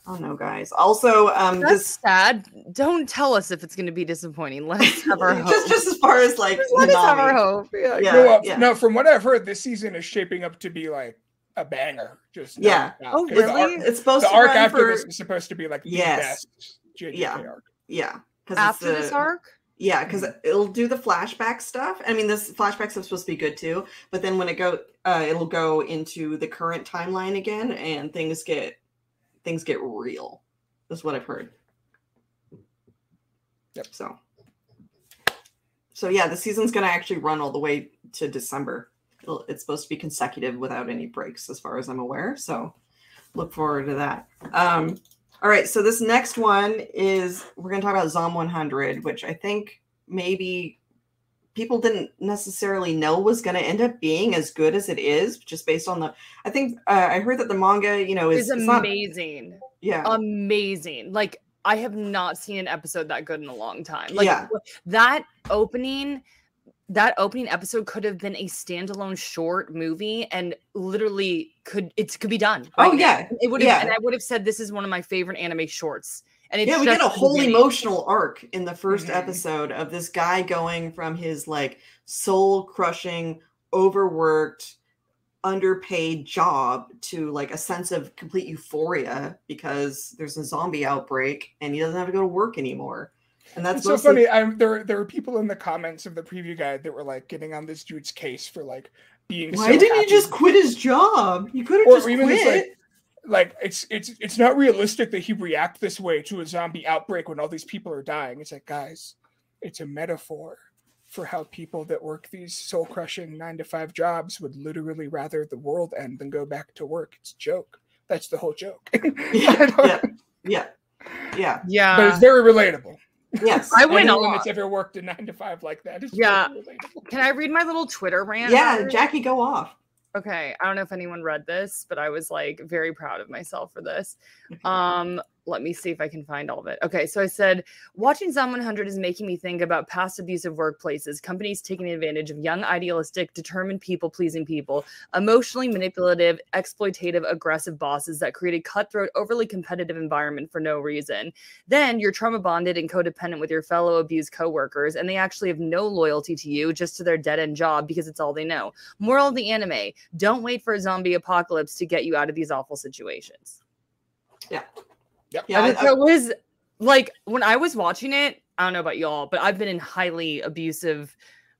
I don't know, guys. Also, um, That's this sad. Don't tell us if it's going to be disappointing. Let us have our hope. [laughs] just just as far as like Let us have our hope. Yeah. Yeah. no, uh, yeah. no, from what I've heard, this season is shaping up to be like a banger. Just Yeah. doubt. Oh, 'Cause the really? arc- It's supposed The to arc run after for this is supposed to be like the Yes. best JJK Yeah. arc. yeah. 'cause it's After the- this arc? Yeah, because Mm-hmm. it'll do the flashback stuff. I mean, this flashback stuff's supposed to be good too, but then when it go, uh, it'll go into the current timeline again, and things get things get real. That's what I've heard. Yep. So, so yeah, the season's gonna actually run all the way to December. It's supposed to be consecutive without any breaks, as far as I'm aware. So, look forward to that. Um, all right, so this next one is we're going to talk about Zom 100, which I think maybe people didn't necessarily know was going to end up being as good as it is, just based on the. I think uh, I heard that the manga, you know, is It's it's not, amazing. yeah, amazing. Like I have not seen an episode that good in a long time. Like Yeah. that opening that opening episode could have been a standalone short movie and literally could it could be done. Oh, right now. yeah. It would have Yeah. and I would have said this is one of my favorite anime shorts. And it's yeah, we get a whole beginning. emotional arc in the 1st Mhm. episode of this guy going from his like soul crushing, overworked, underpaid job to like a sense of complete euphoria because there's a zombie outbreak and he doesn't have to go to work anymore. And that's It's so funny. I, there, there were people in the comments of the preview guide that were like getting on this dude's case for like being. Why so didn't he just quit his job? He could have Or just even quit. it's like- like it's it's it's not realistic that he react this way to a zombie outbreak when all these people are dying. It's like guys, it's a metaphor for how people that work these soul crushing nine to five jobs would literally rather the world end than go back to work. It's a joke. That's the whole joke. [laughs] yeah, yeah, yeah, yeah. But Yeah. it's very relatable. Yes. I went Anyone off. that's ever worked a nine to five like that Yeah. relatable. Can I read my little Twitter rant? yeah? Jacki, go off. Okay, I don't know if anyone read this, but I was like very proud of myself for this. [laughs] Um, let me see if I can find all of it. Okay, so I said watching Zom 100 is making me think about past abusive workplaces, companies taking advantage of young, idealistic, determined people pleasing people, emotionally manipulative, exploitative, aggressive bosses that create a cutthroat, overly competitive environment for no reason. Then you're trauma bonded and codependent with your fellow abused coworkers, and they actually have no loyalty to you, just to their dead end job because it's all they know. Moral of the anime don't wait for a zombie apocalypse to get you out of these awful situations. Yep. Yeah, I- so it was like when I was watching it, I don't know about y'all, but I've been in highly abusive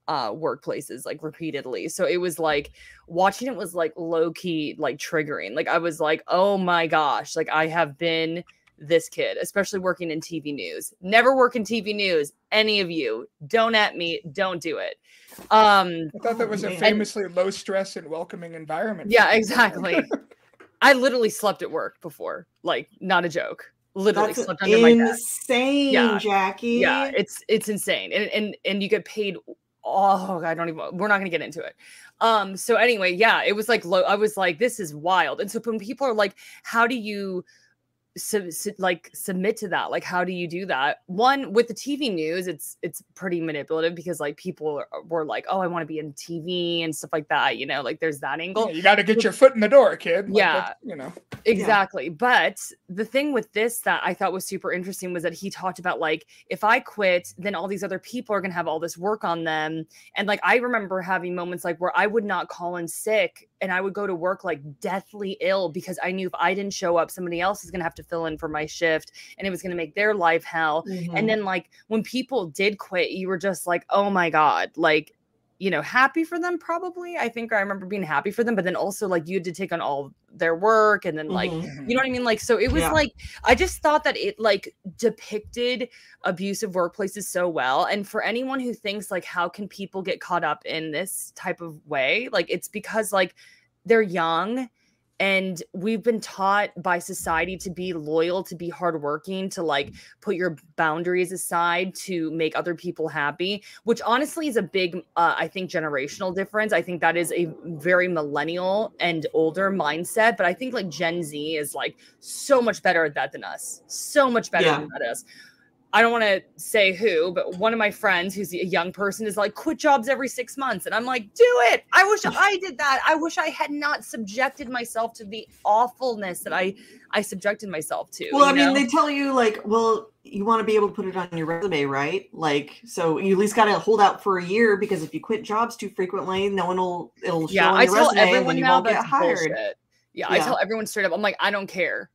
uh workplaces like repeatedly. So it was like watching it was like low key like triggering. Like I was like, "Oh my gosh, like I have been this kid, especially working in TV news. Never work in TV news. Any of you, don't at me, don't do it." Um I thought that was a man. famously low stress and welcoming environment. Yeah, exactly. [laughs] I literally slept at work before. Like, not a joke. Literally That's slept under my desk. insane, Yeah, Jacki. Yeah, it's it's insane. And and and you get paid oh I don't even we're not gonna get into it. Um, so anyway, yeah, it was like low. I was like, this is wild. And so when people are like, how do you su- su- like submit to that like how do you do that one with the tv news it's it's pretty manipulative because like people are, were like oh i want to be in tv and stuff like that you know like there's that angle Yeah, you got to get your foot in the door, kid. Like, Yeah. that's- you know. Exactly. But the thing with this that I thought was super interesting was that he talked about like if I quit, then all these other people are going to have all this work on them. And like I remember having moments like where I would not call in sick and I would go to work like deathly ill because I knew if I didn't show up, somebody else is going to have to fill in for my shift and it was going to make their life hell. Mhm. And then like when people did quit, you were just like, "Oh my god." Like you know, happy for them probably. I think I remember being happy for them, but then also like you had to take on all their work and then like Mhm. you know what I mean? Like, so it was Yeah. like, I just thought that it like depicted abusive workplaces so well. And for anyone who thinks, like, how can people get caught up in this type of way? Like, it's because, like, they're young and we've been taught by society to be loyal, to be hardworking, to like put your boundaries aside to make other people happy, which honestly is a big, uh, I think, generational difference. I think that is a very millennial and older mindset, but I think like Gen Z is like so much better at that than us, so much better Yeah. than us. I don't want to say who, but one of my friends who's a young person is like, quit jobs every six months. And I'm like, do it. I wish I [laughs] did that. I wish I had not subjected myself to the awfulness that I I subjected myself to. Well, I mean, know? they tell you like, well, you want to be able to put it on your resume, right? Like, so you at least got to hold out for a year because if you quit jobs too frequently, no one will it'll show yeah, on I your tell resume and then you won't get hired. bullshit. Yeah, I tell everyone straight up. I'm like, I don't care.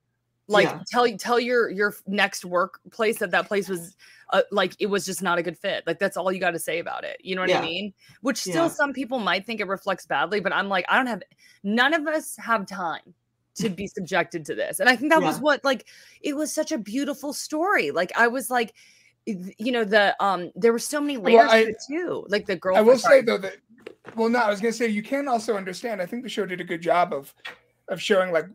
Like, Yeah. tell tell your your next workplace that that place was uh, like it was just not a good fit. Like that's all you got to say about it. You know what Yeah. I mean? Which still Yeah. some people might think it reflects badly, but I'm like, I don't have. None of us have time to be subjected to this, and I think that was what like it was such a beautiful story. Like I was like. You know the um, there were so many layers I- to it too. Like the girl. I will say though that well no, I was gonna say you can also understand. I think the show did a good job of of showing like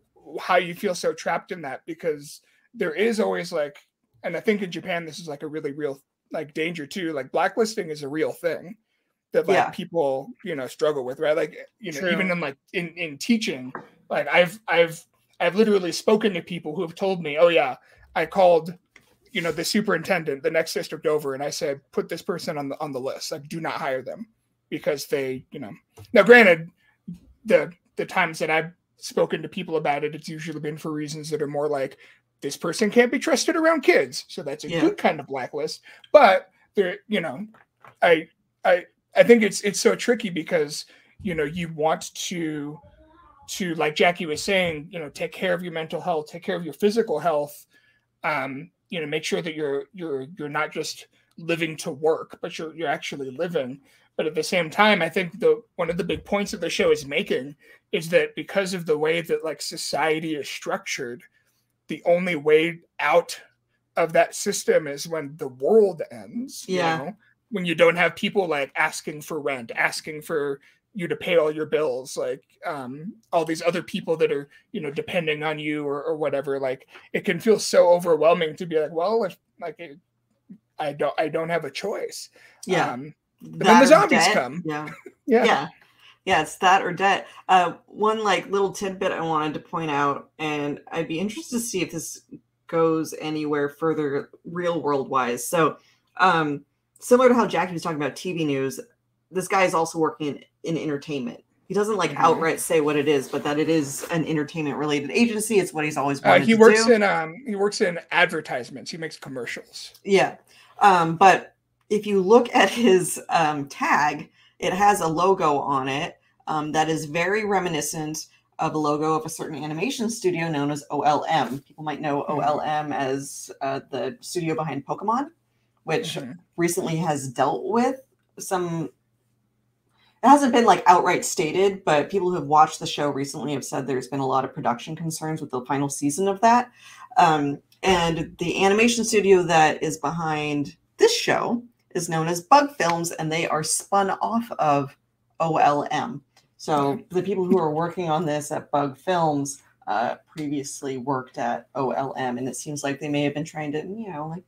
how you feel so trapped in that because there is always like and I think in Japan this is like a really real like danger too. Like blacklisting is a real thing that like Yeah. people, you know, struggle with, right? Like you know, True. even in like in, in teaching, like I've I've I've literally spoken to people who have told me, Oh yeah, I called you know the superintendent the next district over and i said put this person on the on the list like do not hire them because they you know now granted the the times that i've spoken to people about it it's usually been for reasons that are more like this person can't be trusted around kids. So that's a Yeah. good kind of blacklist. But there you know i i i think it's it's so tricky because you know you want to to like jacki was saying you know take care of your mental health take care of your physical health um you know make sure that you're you're you're not just living to work but you're you're actually living but at the same time i think the one of the big points that the show is making is that because of the way that like society is structured the only way out of that system is when the world ends you Yeah. know? when you don't have people like asking for rent asking for you to pay all your bills like um all these other people that are you know depending on you or, or whatever like it can feel so overwhelming to be like well if like it, i don't i don't have a choice Yeah. um then the zombies debt. come. Yeah. [laughs] yeah, yeah yeah it's that or debt uh one like little tidbit i wanted to point out and i'd be interested to see if this goes anywhere further real world wise so um similar to how jacki was talking about tv news this guy is also working in, in entertainment he doesn't like Mhm. outright say what it is but that it is an entertainment related agency it's what he's always uh, he to works do. in um he works in advertisements he makes commercials Yeah. Um, but if you look at his um, tag, it has a logo on it um, that is very reminiscent of a logo of a certain animation studio known as OLM. People might know. OLM as uh, the studio behind Pokemon, which Mhm. recently has dealt with some. It hasn't been like outright stated, but people who have watched the show recently have said there's been a lot of production concerns with the final season of that. Um, and the animation studio that is behind this show is known as Bug Films, and they are spun off of OLM. So the people who are working on this at Bug Films uh, previously worked at OLM, and it seems like they may have been trying to, you know, like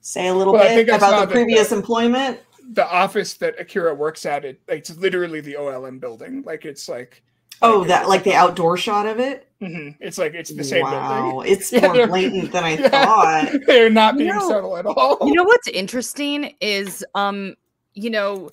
say a little Well, bit think I saw about the previous the- employment. the office that akira works at it it's literally the olm building like it's like Oh, Like, that like the outdoor shot of it. Mhm. It's like it's the same wow, building. [laughs] it's Yeah, more blatant than I [laughs] thought. [laughs] They're not You being know- subtle at all. You know what's interesting is, um, you know,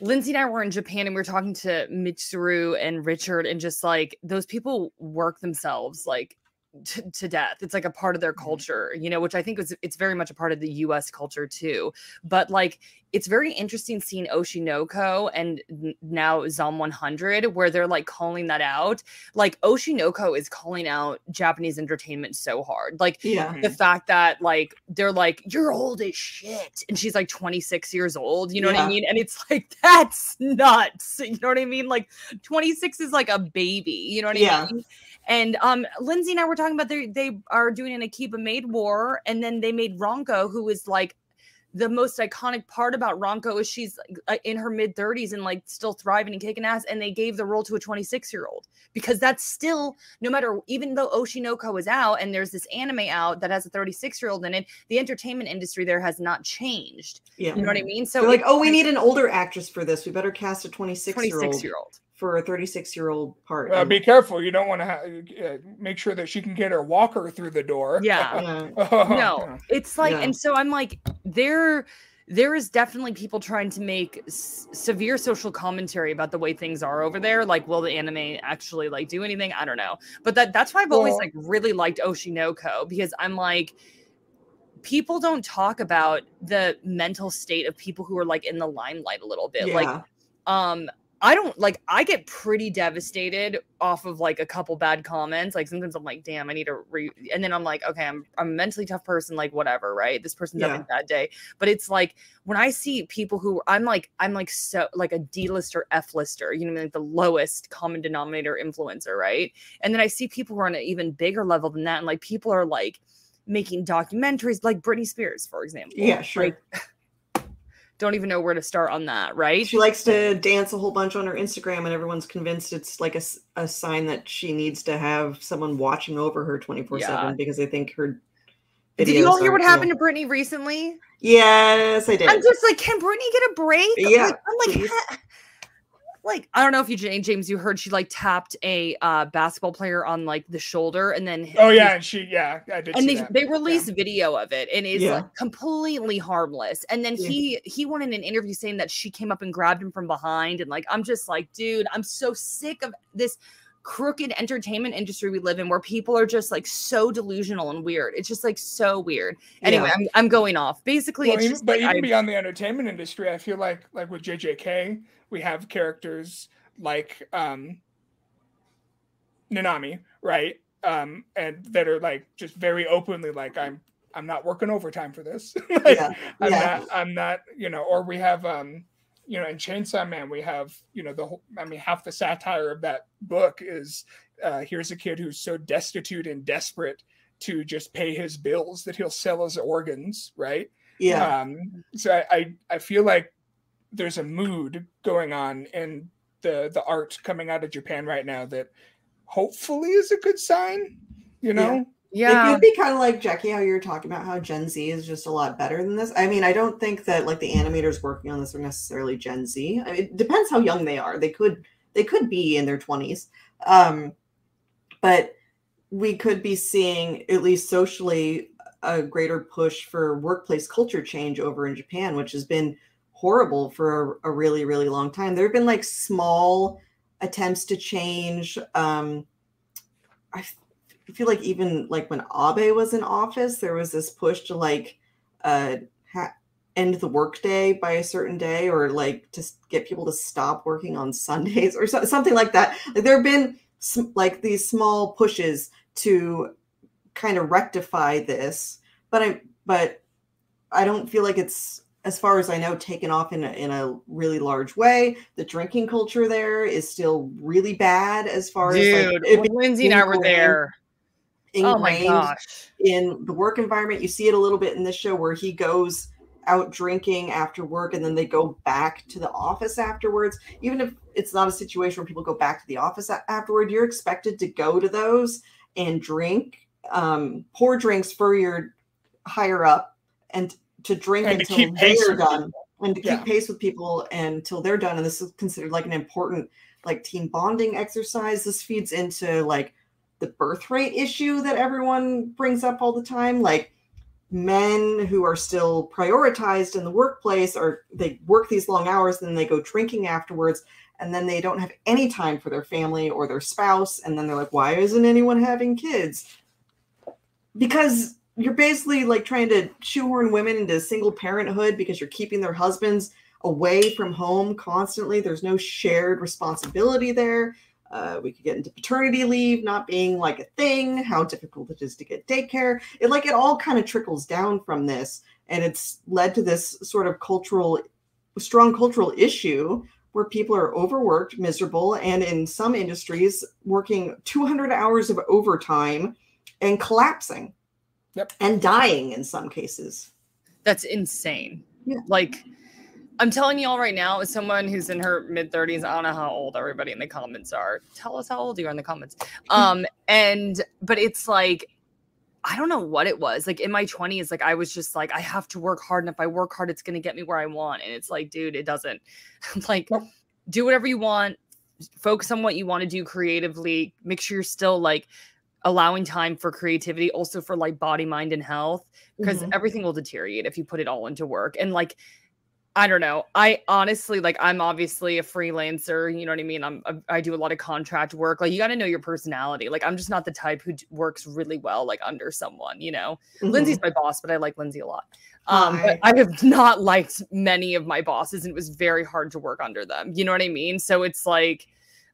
Lynzee and I were in Japan and we were talking to Mitsuru and Richard, and just like those people work themselves like to, to death. It's like a part of their culture, you know, which I think is it's very much a part of the U.S. culture too. But like, it's very interesting seeing Oshinoko and now Zom 100, where they're like calling that out. Like Oshinoko is calling out Japanese entertainment so hard, like Yeah, the fact that like they're like you're old as shit and she's like 26 years old you know what i mean? And it's like [laughs] that's nuts you know what i mean? Like 26 is like a baby you know what Yeah. i mean? And um Lynzee and i were talking about they they are doing an Akiba Maid War and then they made Ranko who is like the most iconic part about Ranko is she's uh, in her mid 30s and like still thriving and kicking ass. And they gave the role to a 26 year old because that's still, no matter, even though Oshinoko is out and there's this anime out that has a 36 year old in it, the entertainment industry there has not changed. yeah. You know what I mean? So, They're like, oh, we need an older actress for this. We better cast a 26 year 26 old year old. For a 36 year old part. Uh, be careful. You don't want to ha- uh, make sure that she can get her walker through the door. Yeah. yeah. [laughs] no it's like Yeah. and so i'm like there there is definitely people trying to make s- severe social commentary about the way things are over there like will the anime actually like do anything i don't know but that that's why i've always like really liked oshinoko because i'm like people don't talk about the mental state of people who are like in the limelight a little bit like um I don't like I get pretty devastated off of like a couple bad comments. Like sometimes I'm like, damn, I need to re and then I'm like, okay, I'm I'm a mentally tough person, like whatever, right? This person's having a bad day. But it's like when I see people who I'm like, I'm like so like a D-lister, F-lister, you know, like the lowest common denominator influencer, right? And then I see people who are on an even bigger level than that, and like people are like making documentaries like Britney Spears, for example. Yeah, sure. Like, [laughs] don't even know where to start on that, right? She likes to dance a whole bunch on her Instagram, and everyone's convinced it's like a sign that she needs to have someone watching over her 24 Yeah. 7 because they think her. Did you all hear what cool. happened to Britney recently? Yes, I did. I'm just like, can Britney get a break? Yeah, Like, I'm like, please. "Ha-" like I don't know if you James you heard she like tapped a uh basketball player on like the shoulder and then Oh he- yeah, and she yeah, I did. and they that. they released video of it and it's Yeah. like completely harmless. And then Yeah. he he went in an interview saying that she came up and grabbed him from behind and like I'm just like, dude, I'm so sick of this crooked entertainment industry we live in where people are just like so delusional and weird. It's just like so weird. Anyway, Yeah. I'm, I'm going off. Basically, Well, it's even, just but like even I- beyond the entertainment industry, I feel like like with JJK, we have characters like um Nanami, right? Um, and that are like just very openly like I'm I'm not working overtime for this. [laughs] Like, Yeah, I'm yeah. not I'm not, you know, or we have um you know, in Chainsaw Man, we have, you know, the whole, I mean, half the satire of that book is uh, here's a kid who's so destitute and desperate to just pay his bills that he'll sell his organs, right? yeah. Um, so I, I I feel like there's a mood going on in the the art coming out of Japan right now that hopefully is a good sign. You know, It yeah. It could be kind of like Jacki, how you were talking about how Gen Z is just a lot better than this. I mean, I don't think that like the animators working on this are necessarily Gen Z. I mean, it depends how young they are. They could they could be in their twenties, um, but we could be seeing at least socially a greater push for workplace culture change over in Japan, which has been horrible for a, a really really long time. There have been like small attempts to change. Um, I feel like even like when Abe was in office, there was this push to like uh ha- end the workday by a certain day, or like to get people to stop working on Sundays, or so, something like that. Like there have been sm- like these small pushes to kind of rectify this, but I but I don't feel like it's as far as I know taken off in a, in a really large way. The drinking culture there is still really bad as far as Dude, like, it when Lynzee and I were there. Oh my gosh. in the work environment. You see it a little bit in this show where he goes out drinking after work and then they go back to the office afterwards. Even if it's not a situation where people go back to the office afterward, you're expected to go to those and drink, um, pour drinks for your higher up and to drink And until pace they're done and to Yeah. keep pace with people until they're done. And this is considered like an important like team bonding exercise. This feeds into like the birth rate issue that everyone brings up all the time. Like men who are still prioritized in the workplace or they work these long hours, and then they go drinking afterwards, and then they don't have any time for their family or their spouse. And then they're like, why isn't anyone having kids? Because you're basically like trying to shoehorn women into single parenthood because you're keeping their husbands away from home constantly. There's no shared responsibility there. Uh, we could get into paternity leave not being like a thing, how difficult it is to get daycare. It like it all kind of trickles down from this, and it's led to this sort of cultural, strong cultural issue where people are overworked, miserable, and in some industries working 200 hours of overtime and collapsing Yep. and dying in some cases. That's insane. Yeah. Like, I'm telling you all right now, as someone who's in her mid 30s, I don't know how old everybody in the comments are. Tell us how old you are in the comments. [laughs] Um, and but it's like, I don't know what it was. Like in my 20s, like I was just like, I have to work hard, and if I work hard, it's gonna get me where I want. And it's like, dude, it doesn't. [laughs] like, Nope. do whatever you want, focus on what you want to do creatively. Make sure you're still like allowing time for creativity, also for like body, mind, and health because Mhm. everything will deteriorate if you put it all into work. And like, I don't know. I honestly like. I'm obviously a freelancer. You know what I mean. I'm. I do a lot of contract work. Like, you got to know your personality. Like, I'm just not the type who d- works really well like under someone. You know, Mhm. Lynzee's my boss, but I like Lynzee a lot. Um, Hi. but I have [laughs] not liked many of my bosses, and it was very hard to work under them. You know what I mean? So it's like,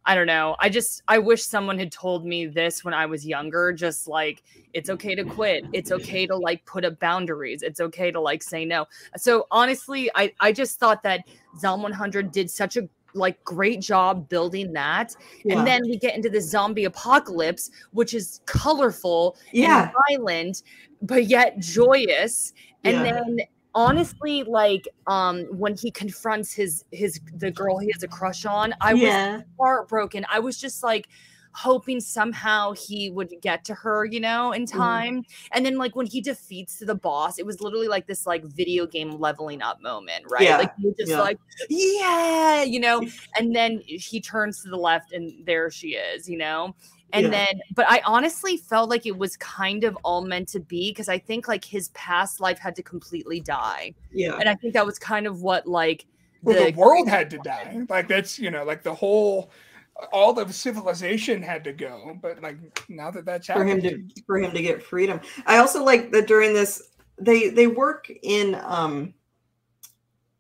I don't know. I just I wish someone had told me this when I was younger. Just like it's okay to quit. It's okay to like put up boundaries. It's okay to like say no. So honestly, I I just thought that Zom 100 did such a like great job building that. Yeah. And then we get into the zombie apocalypse, which is colorful yeah, and violent, but yet joyous. And Yeah. then honestly, like um when he confronts his his the girl he has a crush on, I was heartbroken. I was just like hoping somehow he would get to her, you know, in Mm-hmm. time. And then like when he defeats the boss, it was literally like this like video game leveling up moment, right? Yeah, Like you just yeah. like, yeah, you know, and then he turns to the left and there she is, you know. And Yeah. then, but I honestly felt like it was kind of all meant to be because I think like his past life had to completely die. yeah. And I think that was kind of what like Well, the the world had to die. Like that's you know, like the whole, all of civilization had to go. But like now that that's for him to for him to get freedom. I also like that during this they they work in um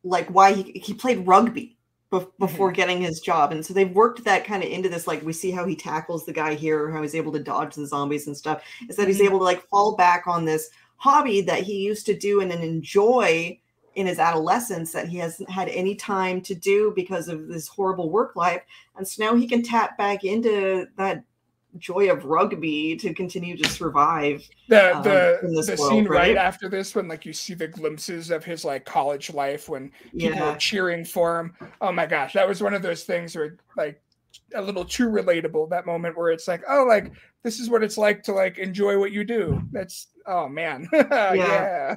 like why he he played rugby bef- before getting his job. And so they've worked that kind of into this like we see how he tackles the guy here how he's able to dodge the zombies and stuff is that he's Mhm. able to like fall back on this hobby that he used to do and then enjoy in his adolescence that he hasn't had any time to do because of this horrible work life. And so now he can tap back into that joy of rugby to continue to survive. the um, the, the world, scene right? right? after this when like you see the glimpses of his like college life when people Yeah, are cheering for him. Oh my gosh, that was one of those things where like a little too relatable. That moment where it's like, oh, like this is what it's like to like enjoy what you do. That's oh man, [laughs] yeah.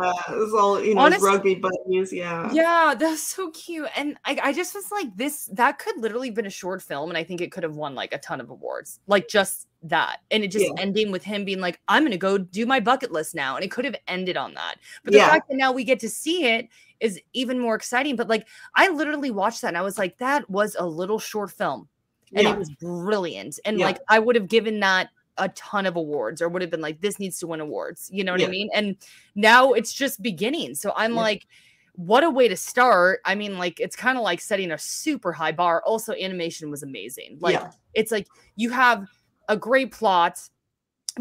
Uh, it was all you know, his Honest- rugby buddies. Yeah, Yeah, that's so cute. And I, I just was like, this that could literally have been a short film, and I think it could have won like a ton of awards. Like just that. And it just Yeah. ending with him being like, I'm gonna go do my bucket list now. And it could have ended on that. But the Yeah. fact that now we get to see it is even more exciting. But like I literally watched that and I was like, that was a little short film. And Yeah. it was brilliant. And Yeah. like I would have given that a ton of awards or would have been like, this needs to win awards. You know what Yeah. I mean? And now it's just beginning. So I'm Yeah. like, what a way to start. I mean, like, it's kind of like setting a super high bar. Also, animation was amazing. Like, Yeah. it's like you have a great plot,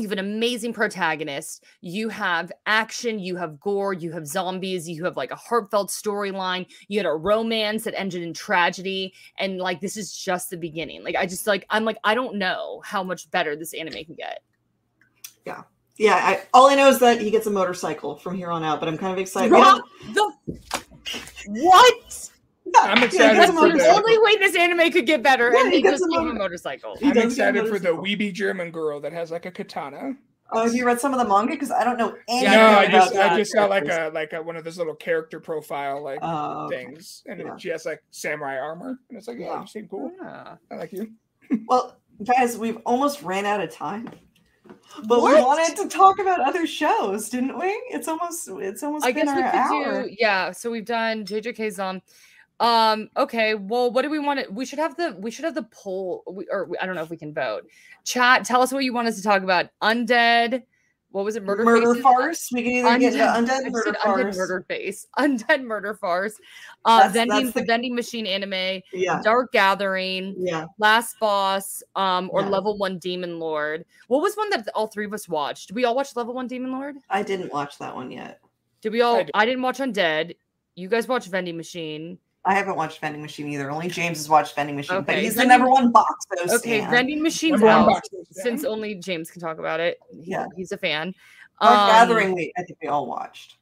you have an amazing protagonist, you have action, you have gore, you have zombies, you have like a heartfelt storyline, you had a romance that ended in tragedy. And like, this is just the beginning. Like, I just like, I'm like, I don't know how much better this anime can get. yeah. Yeah I, all I know is that he gets a motorcycle from here on out, but I'm kind of excited. Rob, the what? I'm excited he gets a for the- The only way this anime could get better, Yeah, and he they just gave him a motorcycle. He I'm does get a excited for the weeby German girl that has like a katana. Oh, have you read some of the manga? Because I don't know anything no, I about just the I just saw like a like a, one of those little character profile like Oh, okay. things, and Yeah. she has like samurai armor, and it's like, yeah, Yeah. you seem cool. Yeah. I like you. [laughs] Well, guys, we've almost ran out of time. But we wanted to talk about other shows, didn't we? It's almost it's almost I been guess we our could hour. do yeah. So we've done JJK's on. Um, Um. Okay. Well, what do we want to? We should have the we should have the poll. We, or I don't know if we can vote. Chat. Tell us what you want us to talk about. Undead. What was it? Murder, Murder, Faces? farce. We can either get into undead said murder undead murder face. [laughs] Undead murder farce. Uh, That's- vending that's the- vending machine anime. Yeah, Dark Gathering. yeah. Last Boss. Um. Or Yeah. Level One Demon Lord. What was one that all three of us watched? Did we all watch Level One Demon Lord? I didn't watch that one yet. Did we all? did. I didn't watch Undead. You guys watch Vending Machine. I haven't watched Vending Machine either. Only James has watched Vending Machine, but Okay, he's the number one box though. Okay, Stan. vending machine's out box since yeah. only James can talk about it. He- Yeah. he's a fan. Dark Um, Gathering. We I think we all watched.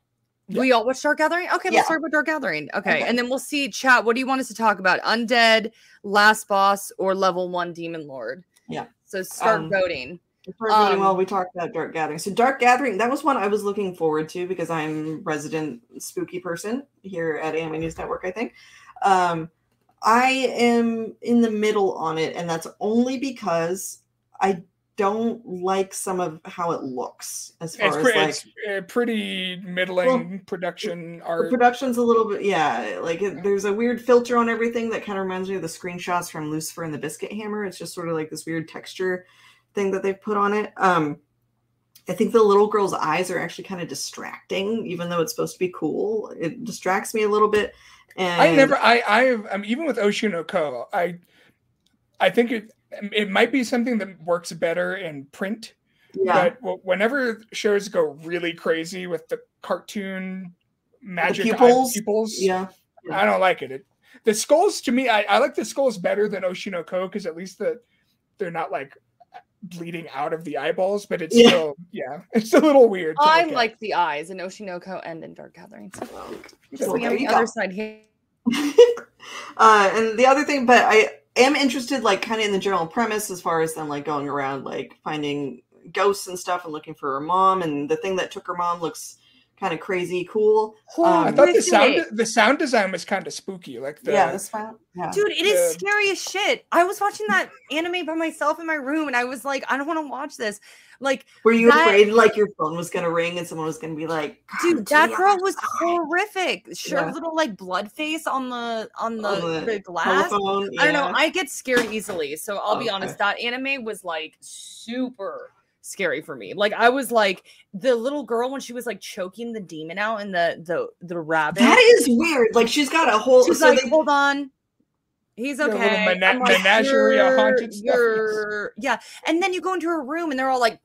We all watched Dark Gathering. Okay, Yeah. let's start with Dark Gathering. Okay, Okay. and then we'll see. Chat. What do you want us to talk about? Undead, Last Boss, or Level One Demon Lord? Yeah. So start Um, voting. We started voting Um, while we talked about Dark Gathering. So Dark Gathering, that was one I was looking forward to because I'm resident spooky person here at Anime News Network, I think. Um, I am in the middle on it, and that's only because I don't like some of how it looks as far It's, as pre- like it's uh, pretty middling production the art. production's a little bit yeah like it, there's a weird filter on everything that kind of reminds me of the screenshots from lucifer and the biscuit hammer it's just sort of like this weird texture thing that they've put on it um i think the little girl's eyes are actually kind of distracting even though it's supposed to be cool it distracts me a little bit and I never, I, I mean, even with Oshinoko, I, I think it, it might be something that works better in print. yeah But whenever shows go really crazy with the cartoon magic eye pupils? pupils, yeah I don't like it. it. The skulls to me, I, I like the skulls better than Oshinoko because at least the they're not like bleeding out of the eyeballs, but it's Yeah. still yeah, [laughs] it's a little weird. I look at. like the eyes in Oshinoko and in Dark Gathering. So just Well, on the other go. side here. [laughs] uh, and the other thing, but I am interested, like, kind of in the general premise as far as them like going around, like finding ghosts and stuff and looking for her mom. And the thing that took her mom looks kind of crazy cool. I um, thought the sound Horrific. the sound design was kind of spooky, like the yeah, this found. Yeah. Dude, it is the- scary as shit. I was watching that anime by myself in my room and I was like, I don't want to watch this. Like, Were you that- afraid like your phone was gonna ring and someone was gonna be like, dude, that girl was horrific. Sure, Yeah. little like blood face on the on the, On the the glass. telephone. I don't know. I get scared easily. So I'll be Okay. honest, that anime was like super scary for me. Like I was like the little girl when she was like choking the demon out in the the the rabbit. that is weird. Like she's got a whole. She's so like, they- hold on. He's Yeah, a little okay. mena- like, menagerie of "You're- haunted stuff, you're-" Yeah. And then you go into her room and they're all like,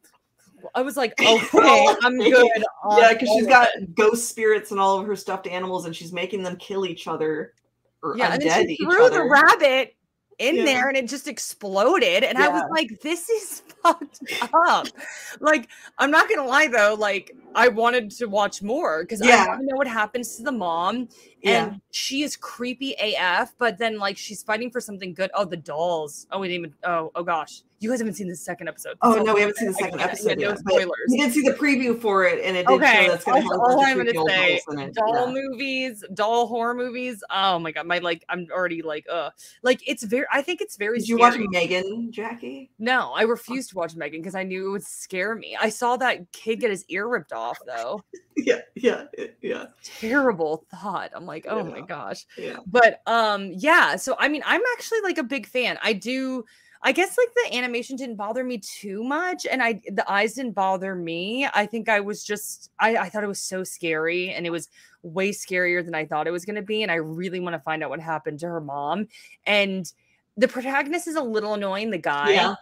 I was like, [laughs] okay, I'm good. yeah, because she's got it." ghost spirits and all of her stuffed animals, and she's making them kill each other or Yeah, and then she each threw the rabbit in Yeah. there and it just exploded. And I was like, this is [laughs] fucked up. [laughs] like, I'm not gonna lie though, like I wanted to watch more because I Yeah. want to know what happens to the mom. Yeah. And she is creepy AF, but then like she's fighting for something good. Oh, the dolls. Oh, we didn't even oh oh gosh. You guys haven't seen the second episode. Oh So- no, we haven't seen the second episode yeah, no yet. but spoilers. We did see the preview for it, and it did Okay, show that's going to have all I'm gonna say. dolls in it. Doll Yeah. movies, doll horror movies. Oh my god, my like, I'm already like, uh, like it's very. I think it's very. Did you watch scary. Megan, Jacki? No, I refused to watch Megan because I knew it would scare me. I saw that kid get his ear ripped off though. [laughs] Yeah, yeah, yeah, Terrible thought. I'm like, oh my gosh. yeah. But um, yeah. So I mean, I'm actually like a big fan. I do. I guess like the animation didn't bother me too much, and I the eyes didn't bother me. I think I was just I I thought it was so scary, and it was way scarier than I thought it was going to be, and I really want to find out what happened to her mom. And the protagonist is a little annoying. The guy, Yeah.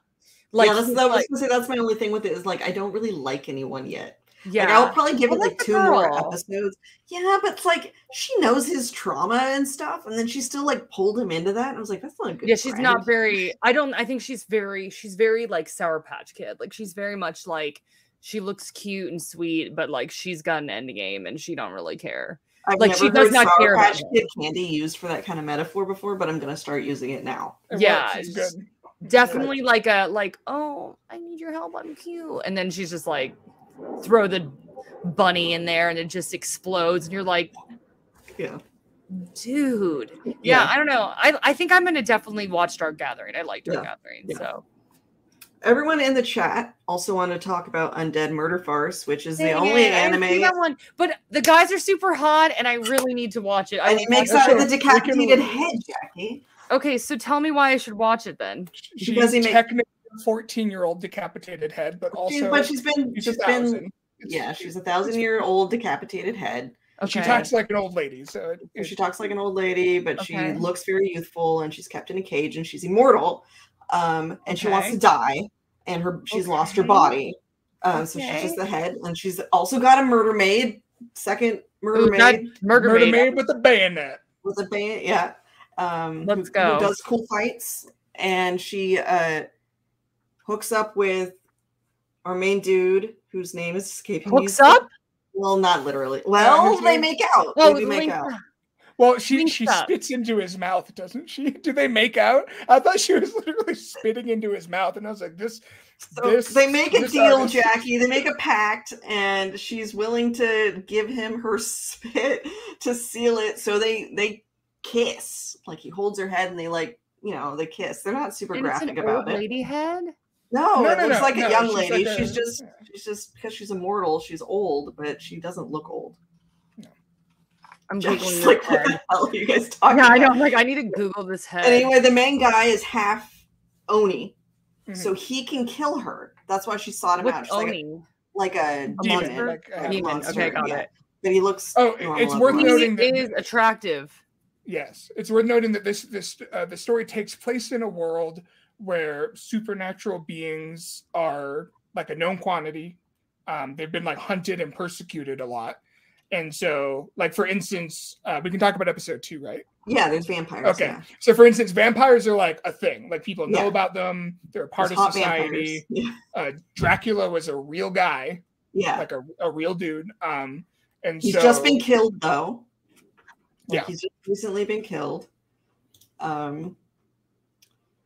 like, yeah, that's, that like- that's my only thing with it is like I don't really like anyone yet. Yeah, Like I'll probably give I it like like the two more episodes. Yeah, but it's like she knows his trauma and stuff, and then she still like pulled him into that. And I was like, that's not a good. yeah she's not very i don't i think she's very she's very like sour patch kid like she's very much like she looks cute and sweet but like she's got an end game and she don't really care I've like, never she does not Sour care Patch him. Kid candy used for that kind of metaphor before, but I'm gonna start using it now. Yeah, works, it's it's- definitely like a like oh i need your help i'm cute and then she's just like throw the bunny in there and it just explodes and you're like Yeah. dude yeah, Yeah. i don't know I, I think i'm gonna definitely watch dark gathering i like dark Yeah. gathering Yeah. so Everyone in the chat also want to talk about Undead Murder Farce, which is the only anime. that one but the guys are super hot and i really need to watch it I And he makes out of the decapitated head, Jacki. okay so tell me why i should watch it then Because he ma- technically a 14 year old decapitated head, but She's- also but she's been, she's she's been. It's- yeah, she's a thousand year old decapitated head. okay She talks like an old lady, so it, And she talks like an old lady, but Okay. she looks very youthful, and she's kept in a cage, and she's immortal. Um, and she wants to die, and her she's lost her body. Um, so she's just the head, and she's also got a murder maid, second murder Ooh, maid murder, murder maid. maid with a bayonet. with a band, yeah. Um, Let's who, who go. does cool fights, and she uh hooks up with our main dude, whose name is escaping me. hooks up Well, not literally. Well, his they make out. oh they do make out. Well, she she spits into his mouth, doesn't she? [laughs] Do they make out? I thought she was [laughs] literally spitting into his mouth, and I was like, "This, So this." they make a deal, artist- Jacki. They make a pact, and she's willing to give him her [laughs] spit to seal it. So they they kiss. Like he holds her head, and they like you know they kiss. They're not super and it's graphic an about old it. lady head No, No, it no, looks no, like no, a young she's lady. like she's a- just she's just because she's immortal. She's old, but she doesn't look old. i'm [laughs] Just googling like this what the hell are you guys talking yeah i know about? I'm like i need to google this head Anyway, the main guy is half Oni, Mhm. so he can kill her. That's why she sought him What's out. She's like a, Oni? like a Demon, demon. like, uh, a Demon. monster, Okay, got yeah. it. But he looks. Oh, normal it's worth otherwise. noting He that- is attractive. Yes, it's worth noting that this this uh, the story takes place in a world where supernatural beings are like a known quantity. Um, they've been like hunted and persecuted a lot, and so like for instance, uh, we can talk about episode two, right? Yeah, there's vampires. Okay. yeah. So for instance, vampires are like a thing. Like people know Yeah. about them. They're a part There's of society. Yeah. Uh, Dracula was a real guy, yeah. like a, a real dude. Um, and He's so just been killed though. Like, Yeah. He's just recently been killed. Um.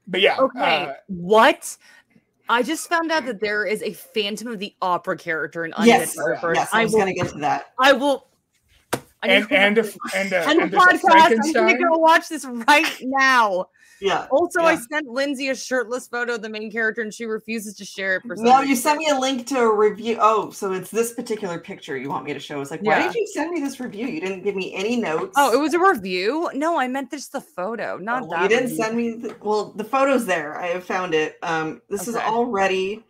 But yeah, Okay. uh, what? I just found out that there is a Phantom of the Opera character in Undead Yes. Murderers. Yes. I I was gonna get to that. I will. I and and a, and a, and the and a podcast. I'm gonna go watch this right now. Yeah. Also, I sent Lynzee a shirtless photo of the main character, and she refuses to share it for some No, you sent me a link to a review. Oh, so it's this particular picture you want me to show. It's like, why did you send me this review? You didn't give me any notes. Oh, it was a review. No, I meant just the photo, not Oh, that. you didn't review. send me. The, well, the photo's there. I have found it. Um, this is Okay. already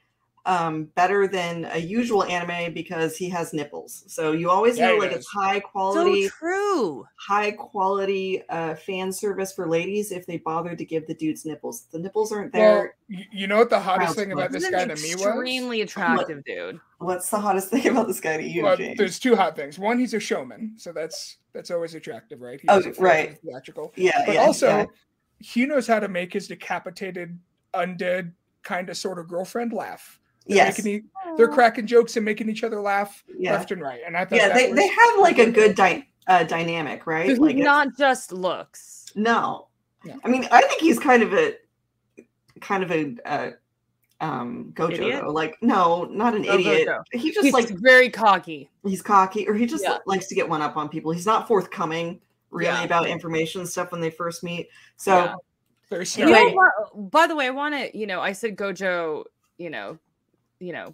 um better than a usual anime because he has nipples. So you always Yeah, know like does. it's high quality, So quality, true. high quality uh fan service for ladies if they bother to give the dudes nipples. The nipples aren't Well, there. you, you know what the hottest thing about this guy to me was? extremely attractive dude. What's the hottest thing about this guy to you, Well, James? there's two hot things. One, he's a showman, so that's that's always attractive, right? He Oh, a flair right. Theatrical. Yeah, But yeah. also, yeah. he knows how to make his decapitated, undead, kind of sort of girlfriend laugh. They're yes, making e- they're cracking jokes and making each other laugh yeah, left and right. And I thought yeah. They, was, they have like a good dy- uh, dynamic, right? Who's Like it's- not just looks. No. No. I mean, I think he's kind of a kind of a uh, um Gojo Idiot? though. Like, no, not an Oh, idiot. Gojo. He just He's like very cocky. he's cocky or he just Yeah. likes to get one up on people. He's not forthcoming really Yeah. about information and stuff when they first meet. So Yeah. very You know Anyway. by the way, I want to, you know, I said Gojo, you know, you know,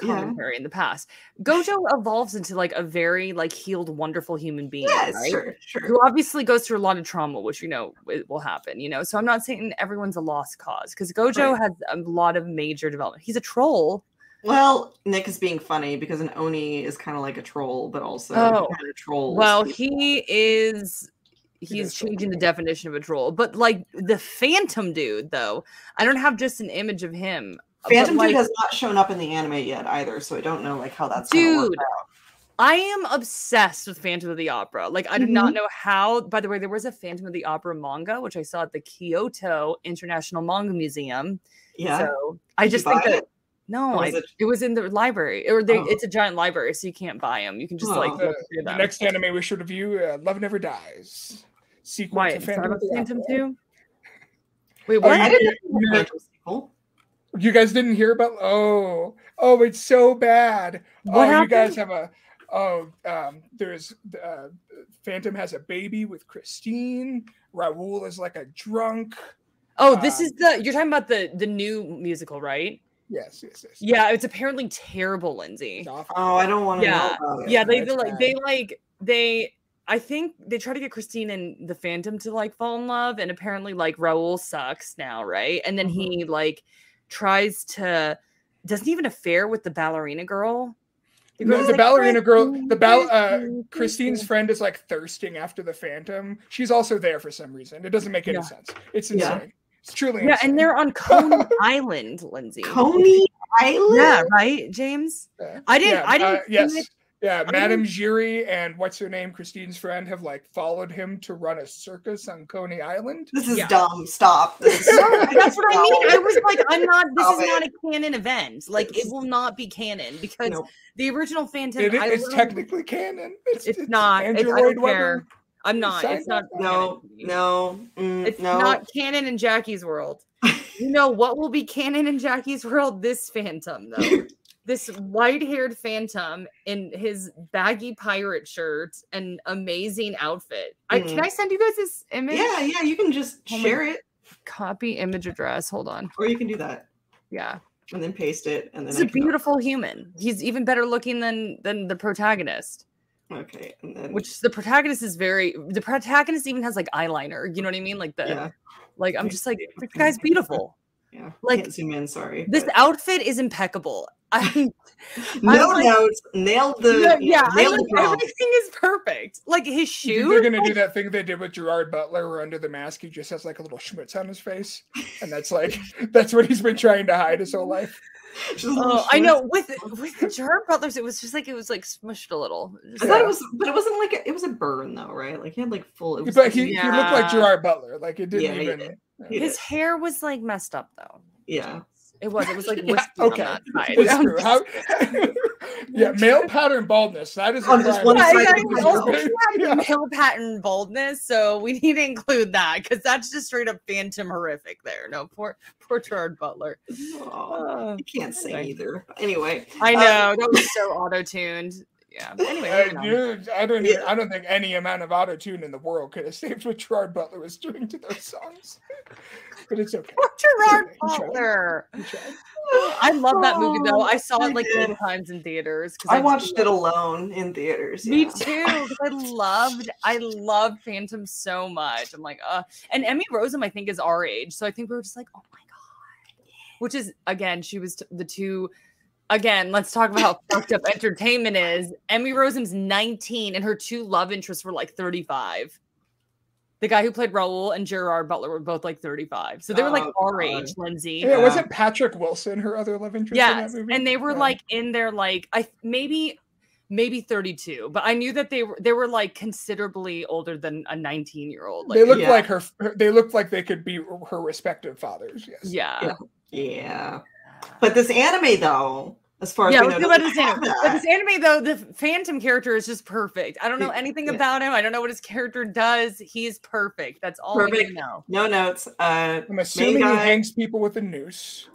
Yeah. commentary in the past. Gojo evolves into like a very like healed, wonderful human being, yes, right? sure, sure. Who obviously goes through a lot of trauma, which you know it will happen, you know. So I'm not saying everyone's a lost cause because Gojo Right. has a lot of major development. He's a troll. Well, Nick is being funny because an Oni is kind of like a troll, but also Oh. kind of trolls. Well, people. he is. He's changing the definition of a troll, but like the Phantom dude, though, I don't have just an image of him. But, Phantom like, Dude has not shown up in the anime yet either, so I don't know like how that's gonna work Dude, out. I am obsessed with Phantom of the Opera. Like, I do Mm-hmm. not know how. By the way, there was a Phantom of the Opera manga, which I saw at the Kyoto International Manga Museum. Yeah. So I Did you just think that it? no, Or I, it? it- was in the library, or they, Oh. it's a giant library, so you can't buy them. You can just Oh. like the, look through the next anime we should review, uh, Love Never Dies, sequel Why? to Phantom, Phantom, of the Phantom too. Wait, Oh, what? I didn't know you guys didn't hear about? Oh, oh, it's so bad. What oh, you guys have a. Oh, um, there's uh, Phantom has a baby with Christine. Raoul is like a drunk. Oh, this um, is the you're talking about the the new musical, right? Yes, yes, yes. Yeah, it's apparently terrible, Lynzee. Oh, I don't want to Yeah. know about it. Yeah, they, they like they like they I think they try to get Christine and the Phantom to like fall in love, and apparently like Raoul sucks now, right? And then he like tries to doesn't even affair with the ballerina girl. The, girl's the like, ballerina girl, the ball, uh, Christine's friend is like thirsting after the Phantom. She's also there for some reason. It doesn't make any Yeah. sense. It's Yeah. insane. It's truly Yeah, insane. and they're on Coney [laughs] Island, Lynzee. Coney Island. Yeah, right, James. Yeah. I didn't. Yeah, I didn't. uh, yes. think Yeah, didn't- Madame Giry and what's her name, Christine's friend, have like followed him to run a circus on Coney Island. This is Yeah. dumb. Stop. Is [laughs] No, that's what I mean. I was like, I'm not. This Stop is not a canon event. Like, it will not be canon because Nope. the original Phantom. It, I it's technically canon. It's, It's not. It's, Andrew I Lloyd don't Webber. care. I'm not. It's not. no, canon no, mm, It's no. not canon in Jacki's world. [laughs] You know what will be canon in Jacki's world? This Phantom, though. [laughs] this white-haired Phantom in his baggy pirate shirt and amazing outfit. I, can Mhm. I send you guys this image? yeah, yeah. You can just Oh share it, Copy image address. Hold on. or you can do that Yeah. and then paste it, and then it's a beautiful human. He's even better looking than than the protagonist. Okay, and then Which the protagonist is very. The protagonist even has like eyeliner. You know what I mean? Like the. yeah, Like I'm just like this guy's beautiful. Yeah. like, Can't zoom in. Sorry. This but- outfit is impeccable. [laughs] I [laughs] no like- notes. Nailed the. yeah, yeah nailed like, the everything is perfect. Like his You shoes. they're gonna do that thing they did with Gerard Butler, where under the mask he just has like a little schmutz on his face, and that's like [laughs] that's what he's been trying to hide his whole life. Just a little Oh, I know. With with Gerard Butlers, it was just like it was like smushed a little. Just I thought it was, but it wasn't like a, it was a burn though, right? Like he had like full. It was But he, he looked like Gerard Butler, like it didn't Yeah, he even. did. He his hair was like messed up though. Yeah. It was. It was like [laughs] Yeah, okay. on that side. It's [laughs] I'm true. just- How, [laughs] yeah, male pattern baldness. That is On just one side yeah, of also Yeah. male pattern baldness, so we need to include that because that's just straight up phantom horrific. There, no poor poor Gerard Butler. Aw, Uh, you can't sing either. Anyway, I Uh, know that was so auto tuned. Yeah. Anyway, Uh, dude, I don't. Yeah. I don't think any amount of auto tune in the world could have saved what Gerard Butler was doing to those songs. [laughs] But it's okay. poor Gerard He tried. Butler. He tried. [sighs] I love that movie though. I saw it like did. eight times in theaters. I do watched it alone in theaters. Me too. too. 'cause I loved, I loved Phantom so much. I'm like, uh, and Emmy Rossum, I think, is our age, so I think we were just like, oh my god. Which is again, she was t- the two. Again, let's talk about how fucked up entertainment is. Emmy Rossum's 19, and her two love interests were like 35. The guy who played Raoul and Gerard Butler were both like 35, so they were like Oh, our God. age, Lynzee. Yeah, Yeah. wasn't Patrick Wilson her other love interest in Yes, that movie? and they were Yeah. like in their like I maybe maybe 32, but I knew that they were they were like considerably older than a 19 year old. Like they looked Yeah. like her, her. They looked like they could be her respective fathers. Yes. yeah. Yeah. Yeah. But this anime though, as far as Yeah, we let's know, go about this anime. But this anime, though, the Phantom character is just perfect. I don't know anything yeah. about him. I don't know what his character does. He's perfect. That's all Perfect. to know. No notes. Uh I'm assuming he hangs people with a noose.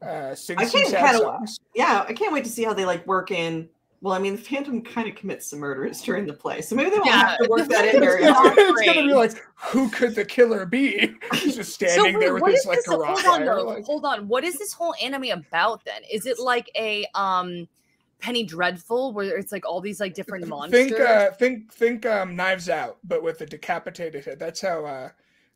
Uh, sings I can't sad kinda- songs. yeah, I can't wait to see how they like work in. Well, I mean, the Phantom kind of commits some murders during the play, so maybe they won't Yeah, have to work that It's, in Phantom's very it's not hard. gonna, it's gonna be like, who could the killer be? [laughs] He's just standing so there wait, with what his is like this? Hold on, wire. though. Like, Hold on. What is this whole anime about then? Is it like a um Penny Dreadful where it's like all these like different monsters? think, uh, think, think, um, Knives Out, but with a decapitated head. That's how. uh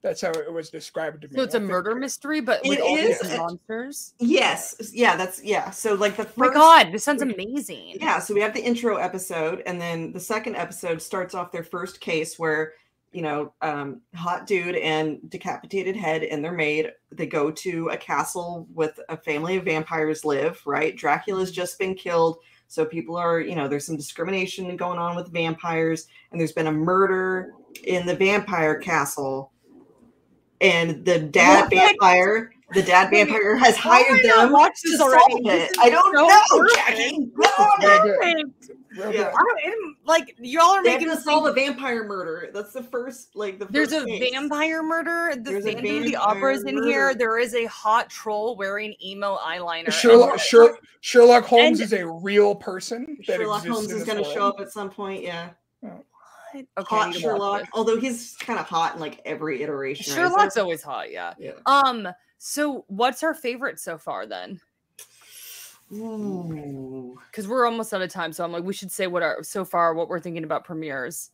That's how it was described to me. so it's a think. murder mystery, but with It all these monsters. Yes, yeah, that's yeah. So like the Oh my god, this sounds amazing. yeah. So we have the intro episode, and then the second episode starts off their first case where you know, um, hot dude and decapitated head and their maid. They go to a castle with a family of vampires live. Right, Dracula's just been killed. So people are, you know, there's some discrimination going on with vampires, and there's been a murder in the vampire castle. And the dad What? vampire, the dad vampire has oh hired I not them watched to this already? solve This I don't so know, perfect. Jacki. This is No, Yeah, perfect. Real Yeah. good. I don't like y'all are They have making to solve a vampire murder. That's the first, like the there's first a case. vampire murder. The There's a Phantom of the Opera's in here. There is a hot troll wearing emo eyeliner. and Sherlock, what- Sher- Sherlock Holmes And- is a real person. That Sherlock Holmes is going to show up at some point. Yeah, What? Okay, hot need to watch Sherlock. Although he's kind of hot in like every iteration. right? Sherlock's So- always hot, yeah. yeah. Um, so what's our favorite so far then? Because we're almost out of time, so I'm like, we should say what our so far what we're thinking about premieres.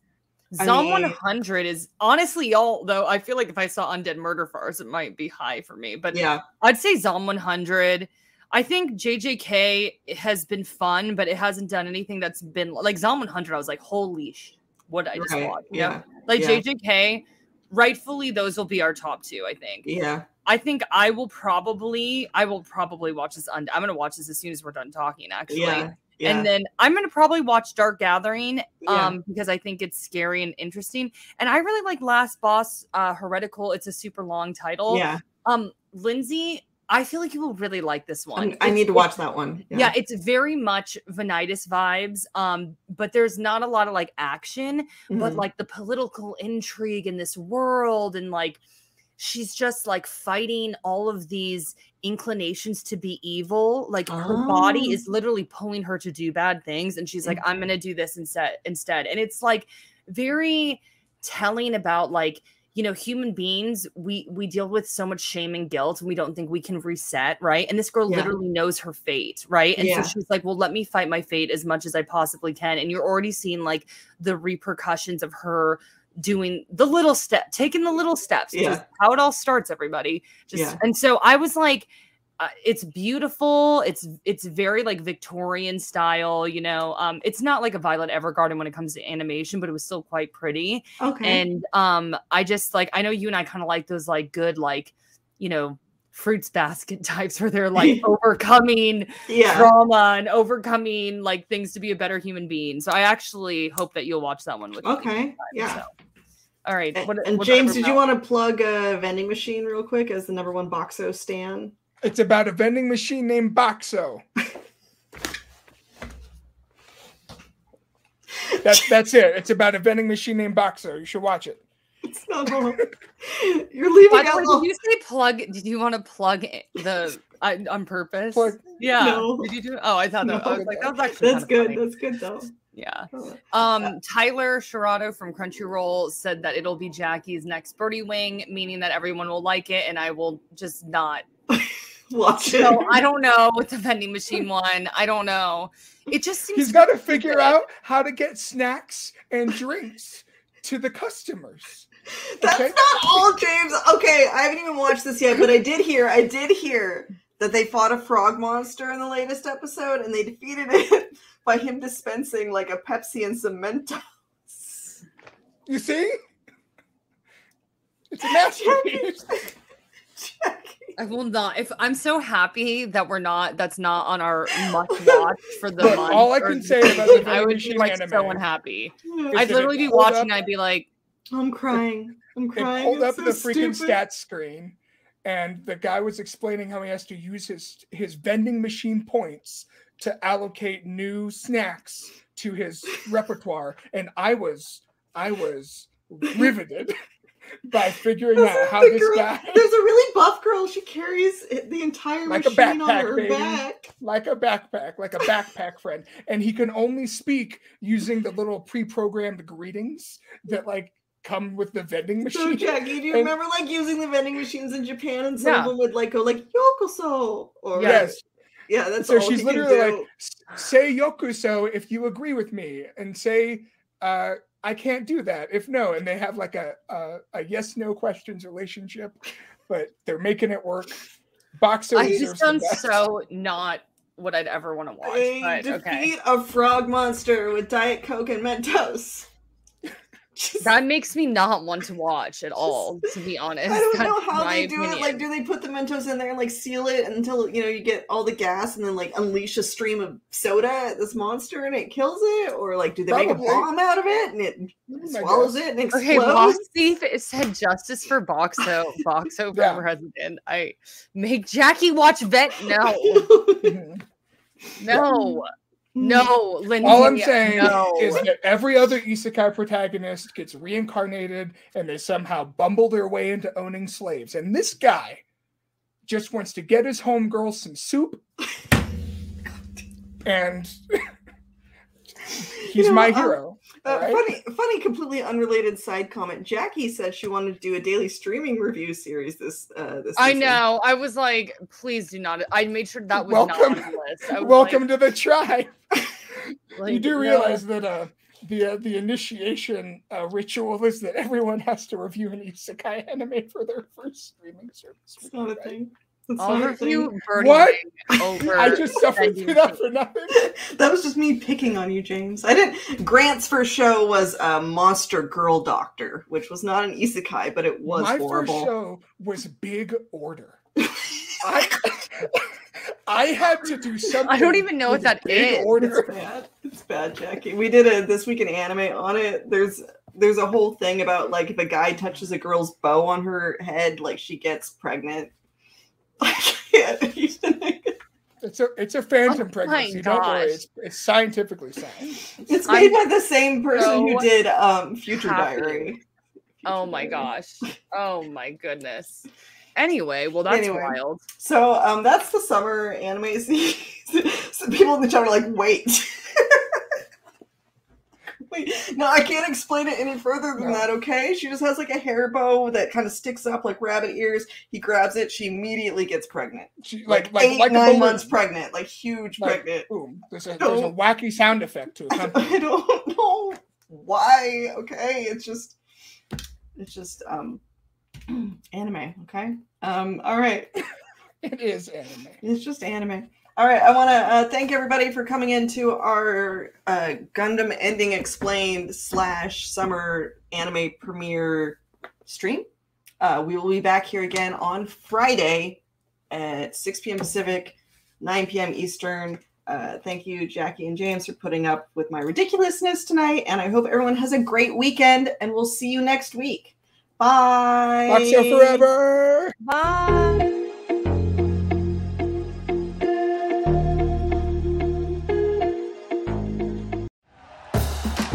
I Zom mean- 100 is honestly, y'all. Though I feel like if I saw Undead Murder Farce, it might be high for me. But Yeah, I'd say Zom 100. I think JJK has been fun, but it hasn't done anything that's been like Zom 100. I was like, holy sh! What I just right. watched. Yeah, Yeah, like yeah. JJK. Rightfully, those will be our top two. I think. yeah. I think I will probably I will probably watch this. Und- I'm gonna watch this as soon as we're done talking. Actually, Yeah, yeah. and then I'm gonna probably watch Dark Gathering, Yeah. um, because I think it's scary and interesting. And I really like Last Boss, uh, Heretical. It's a super long title. yeah. Um, Lynzee, I feel like you will really like this one. I need to watch that one. yeah. it's very much Vanitas vibes. Um, but there's not a lot of like action, but Mhm. like the political intrigue in this world and like she's just like fighting all of these inclinations to be evil like her body Oh. is literally pulling her to do bad things and she's like i'm gonna do this instead instead and it's like very telling about like you know human beings we we deal with so much shame and guilt and we don't think we can reset right and this girl Yeah. literally knows her fate right and Yeah. so she's like well let me fight my fate as much as i possibly can and you're already seeing like the repercussions of her doing the little step taking the little steps Yeah. how it all starts everybody just Yeah. and so i was like uh, it's beautiful it's it's very like victorian style you know um it's not like a violet evergarden when it comes to animation but it was still quite pretty okay. and um i just like i know you and i kind of like those like good like you know fruits basket [laughs] types where they're like [laughs] overcoming yeah. trauma and overcoming like things to be a better human being so i actually hope that you'll watch that one with me. Okay. Yeah. So, all right And, what- and James, did you want to plug a vending machine real quick as the number one Boxxo stan? It's about a vending machine named Boxxo. That's that's it. It's about a vending machine named Boxxo. You should watch it. It's not wrong. You're leaving out did you say plug? Did you want to plug i- the I, on purpose? Plug- yeah. No. Did you do? Oh, I thought that. I was like, that was actually That's good. funny. That's good though. Yeah. Oh. Um, Tyler Sherrado from Crunchyroll said that it'll be Jacki's next Birdie Wing, meaning that everyone will like it, and I will just not. Watch it. So I don't know with the vending machine one. I don't know. It just seems. He's got to figure out how to get snacks and drinks to the customers. That's Okay. not all, James. Okay, I haven't even watched this yet, but I did hear. I did hear that they fought a frog monster in the latest episode, and they defeated it [laughs] by him dispensing like a Pepsi and some Mentos. You see? It's a masterpiece. [laughs] Jacki. I will not. If I'm so happy that we're not, that's not on our [laughs] must watch for the Look, month. all I can say about the season, I would be machine like so unhappy. Is I'd literally be watching. up- and I'd be like, I'm crying. I'm crying. It pulled It's up so the freaking stupid. stats screen, and the guy was explaining how he has to use his his vending machine points to allocate new snacks to his repertoire, and I was I was [laughs] riveted by figuring out how this girl- guy, There's a really buff girl. She carries the entire Like a machine on backpack, her baby. back. like a backpack, like a backpack friend, and he can only speak using the little pre-programmed greetings that like come with the vending So machine. Jacki, do you And- remember like using the vending machines in Japan and some Yeah. of them would like go like yokoso or Yes. yeah, that's so all she's literally like say yokuso if you agree with me and say uh i can't do that if no and they have like a a, a yes no questions relationship but they're making it work boxer I just the sound best. so not what I'd ever want to watch. They But defeat okay, a frog monster with Diet Coke and Mentos. That makes me not want to watch at all. To be honest, I don't That's know how they do it. Like, do they put the Mentos in there and like seal it until you know you get all the gas and then like unleash a stream of soda at this monster and it kills it, or like do they make a bomb out of it and it My swallows it and explodes? Okay, Boss Thief it said justice for Boxxo. [laughs] Boxxo Yeah. for president. I make Jacki watch Vet. [laughs] No, Mhm. no. No, Lynzee. All I'm saying no. is that every other isekai protagonist gets reincarnated and they somehow bumble their way into owning slaves. And this guy just wants to get his homegirl some soup. [laughs] and [laughs] he's You know, my um, hero. Uh, Right. Funny, funny, completely unrelated side comment. Jacki said she wanted to do a daily streaming review series this uh this I season. know. I was like, please do not. I made sure that was Welcome- not on the list. I was Welcome to the tribe. like, [laughs] you like, do no. realize that uh, the uh, the initiation uh, ritual is that everyone has to review an isekai anime for their first streaming service. It's not a thing. It's I'll not a thing. review Birdie What? [laughs] Over. I just suffered through [laughs] that for nothing. [laughs] that was just me picking on you, James. I didn't. Grant's first show was uh, Monster Girl Doctor, which was not an isekai, but it was My horrible. first show was Big Order. I I had to do something. I don't even know what with that Big is. Order. It's bad. It's bad, Jacki. We did a this week in anime on it. There's there's a whole thing about like if a guy touches a girl's bow on her head, like she gets pregnant. I can't even- It's a it's a phantom Oh pregnancy. Don't worry, it's, it's scientifically sound. It's I'm made by the same person who did um Future happy. Diary. Oh my Diary. gosh. [laughs] Oh my goodness. Anyway, well that's Anyway. wild. So um that's the summer anime [laughs] season. so people in the chat are like, wait. [laughs] Wait, [laughs] no, I can't explain it any further than No. that, okay? She just has like a hair bow that kind of sticks up like rabbit ears. He grabs it, she immediately gets pregnant. She, Like, like like eight, like nine months pregnant, like huge Like, pregnant. Boom. There's a there's a wacky sound effect to it. [laughs] I don't know why, okay? It's just it's just um [clears throat] anime, okay? Um, all right. [laughs] It is anime. It's just anime. All right, I want to uh, thank everybody for coming into our uh, Gundam Ending Explained slash Summer Anime Premiere stream. Uh, we will be back here again on Friday at 6 p.m. Pacific, 9 p.m. Eastern. Uh, thank you, Jacki and James, for putting up with my ridiculousness tonight. And I hope everyone has a great weekend, and we'll see you next week. Bye. Boxxo forever. Bye.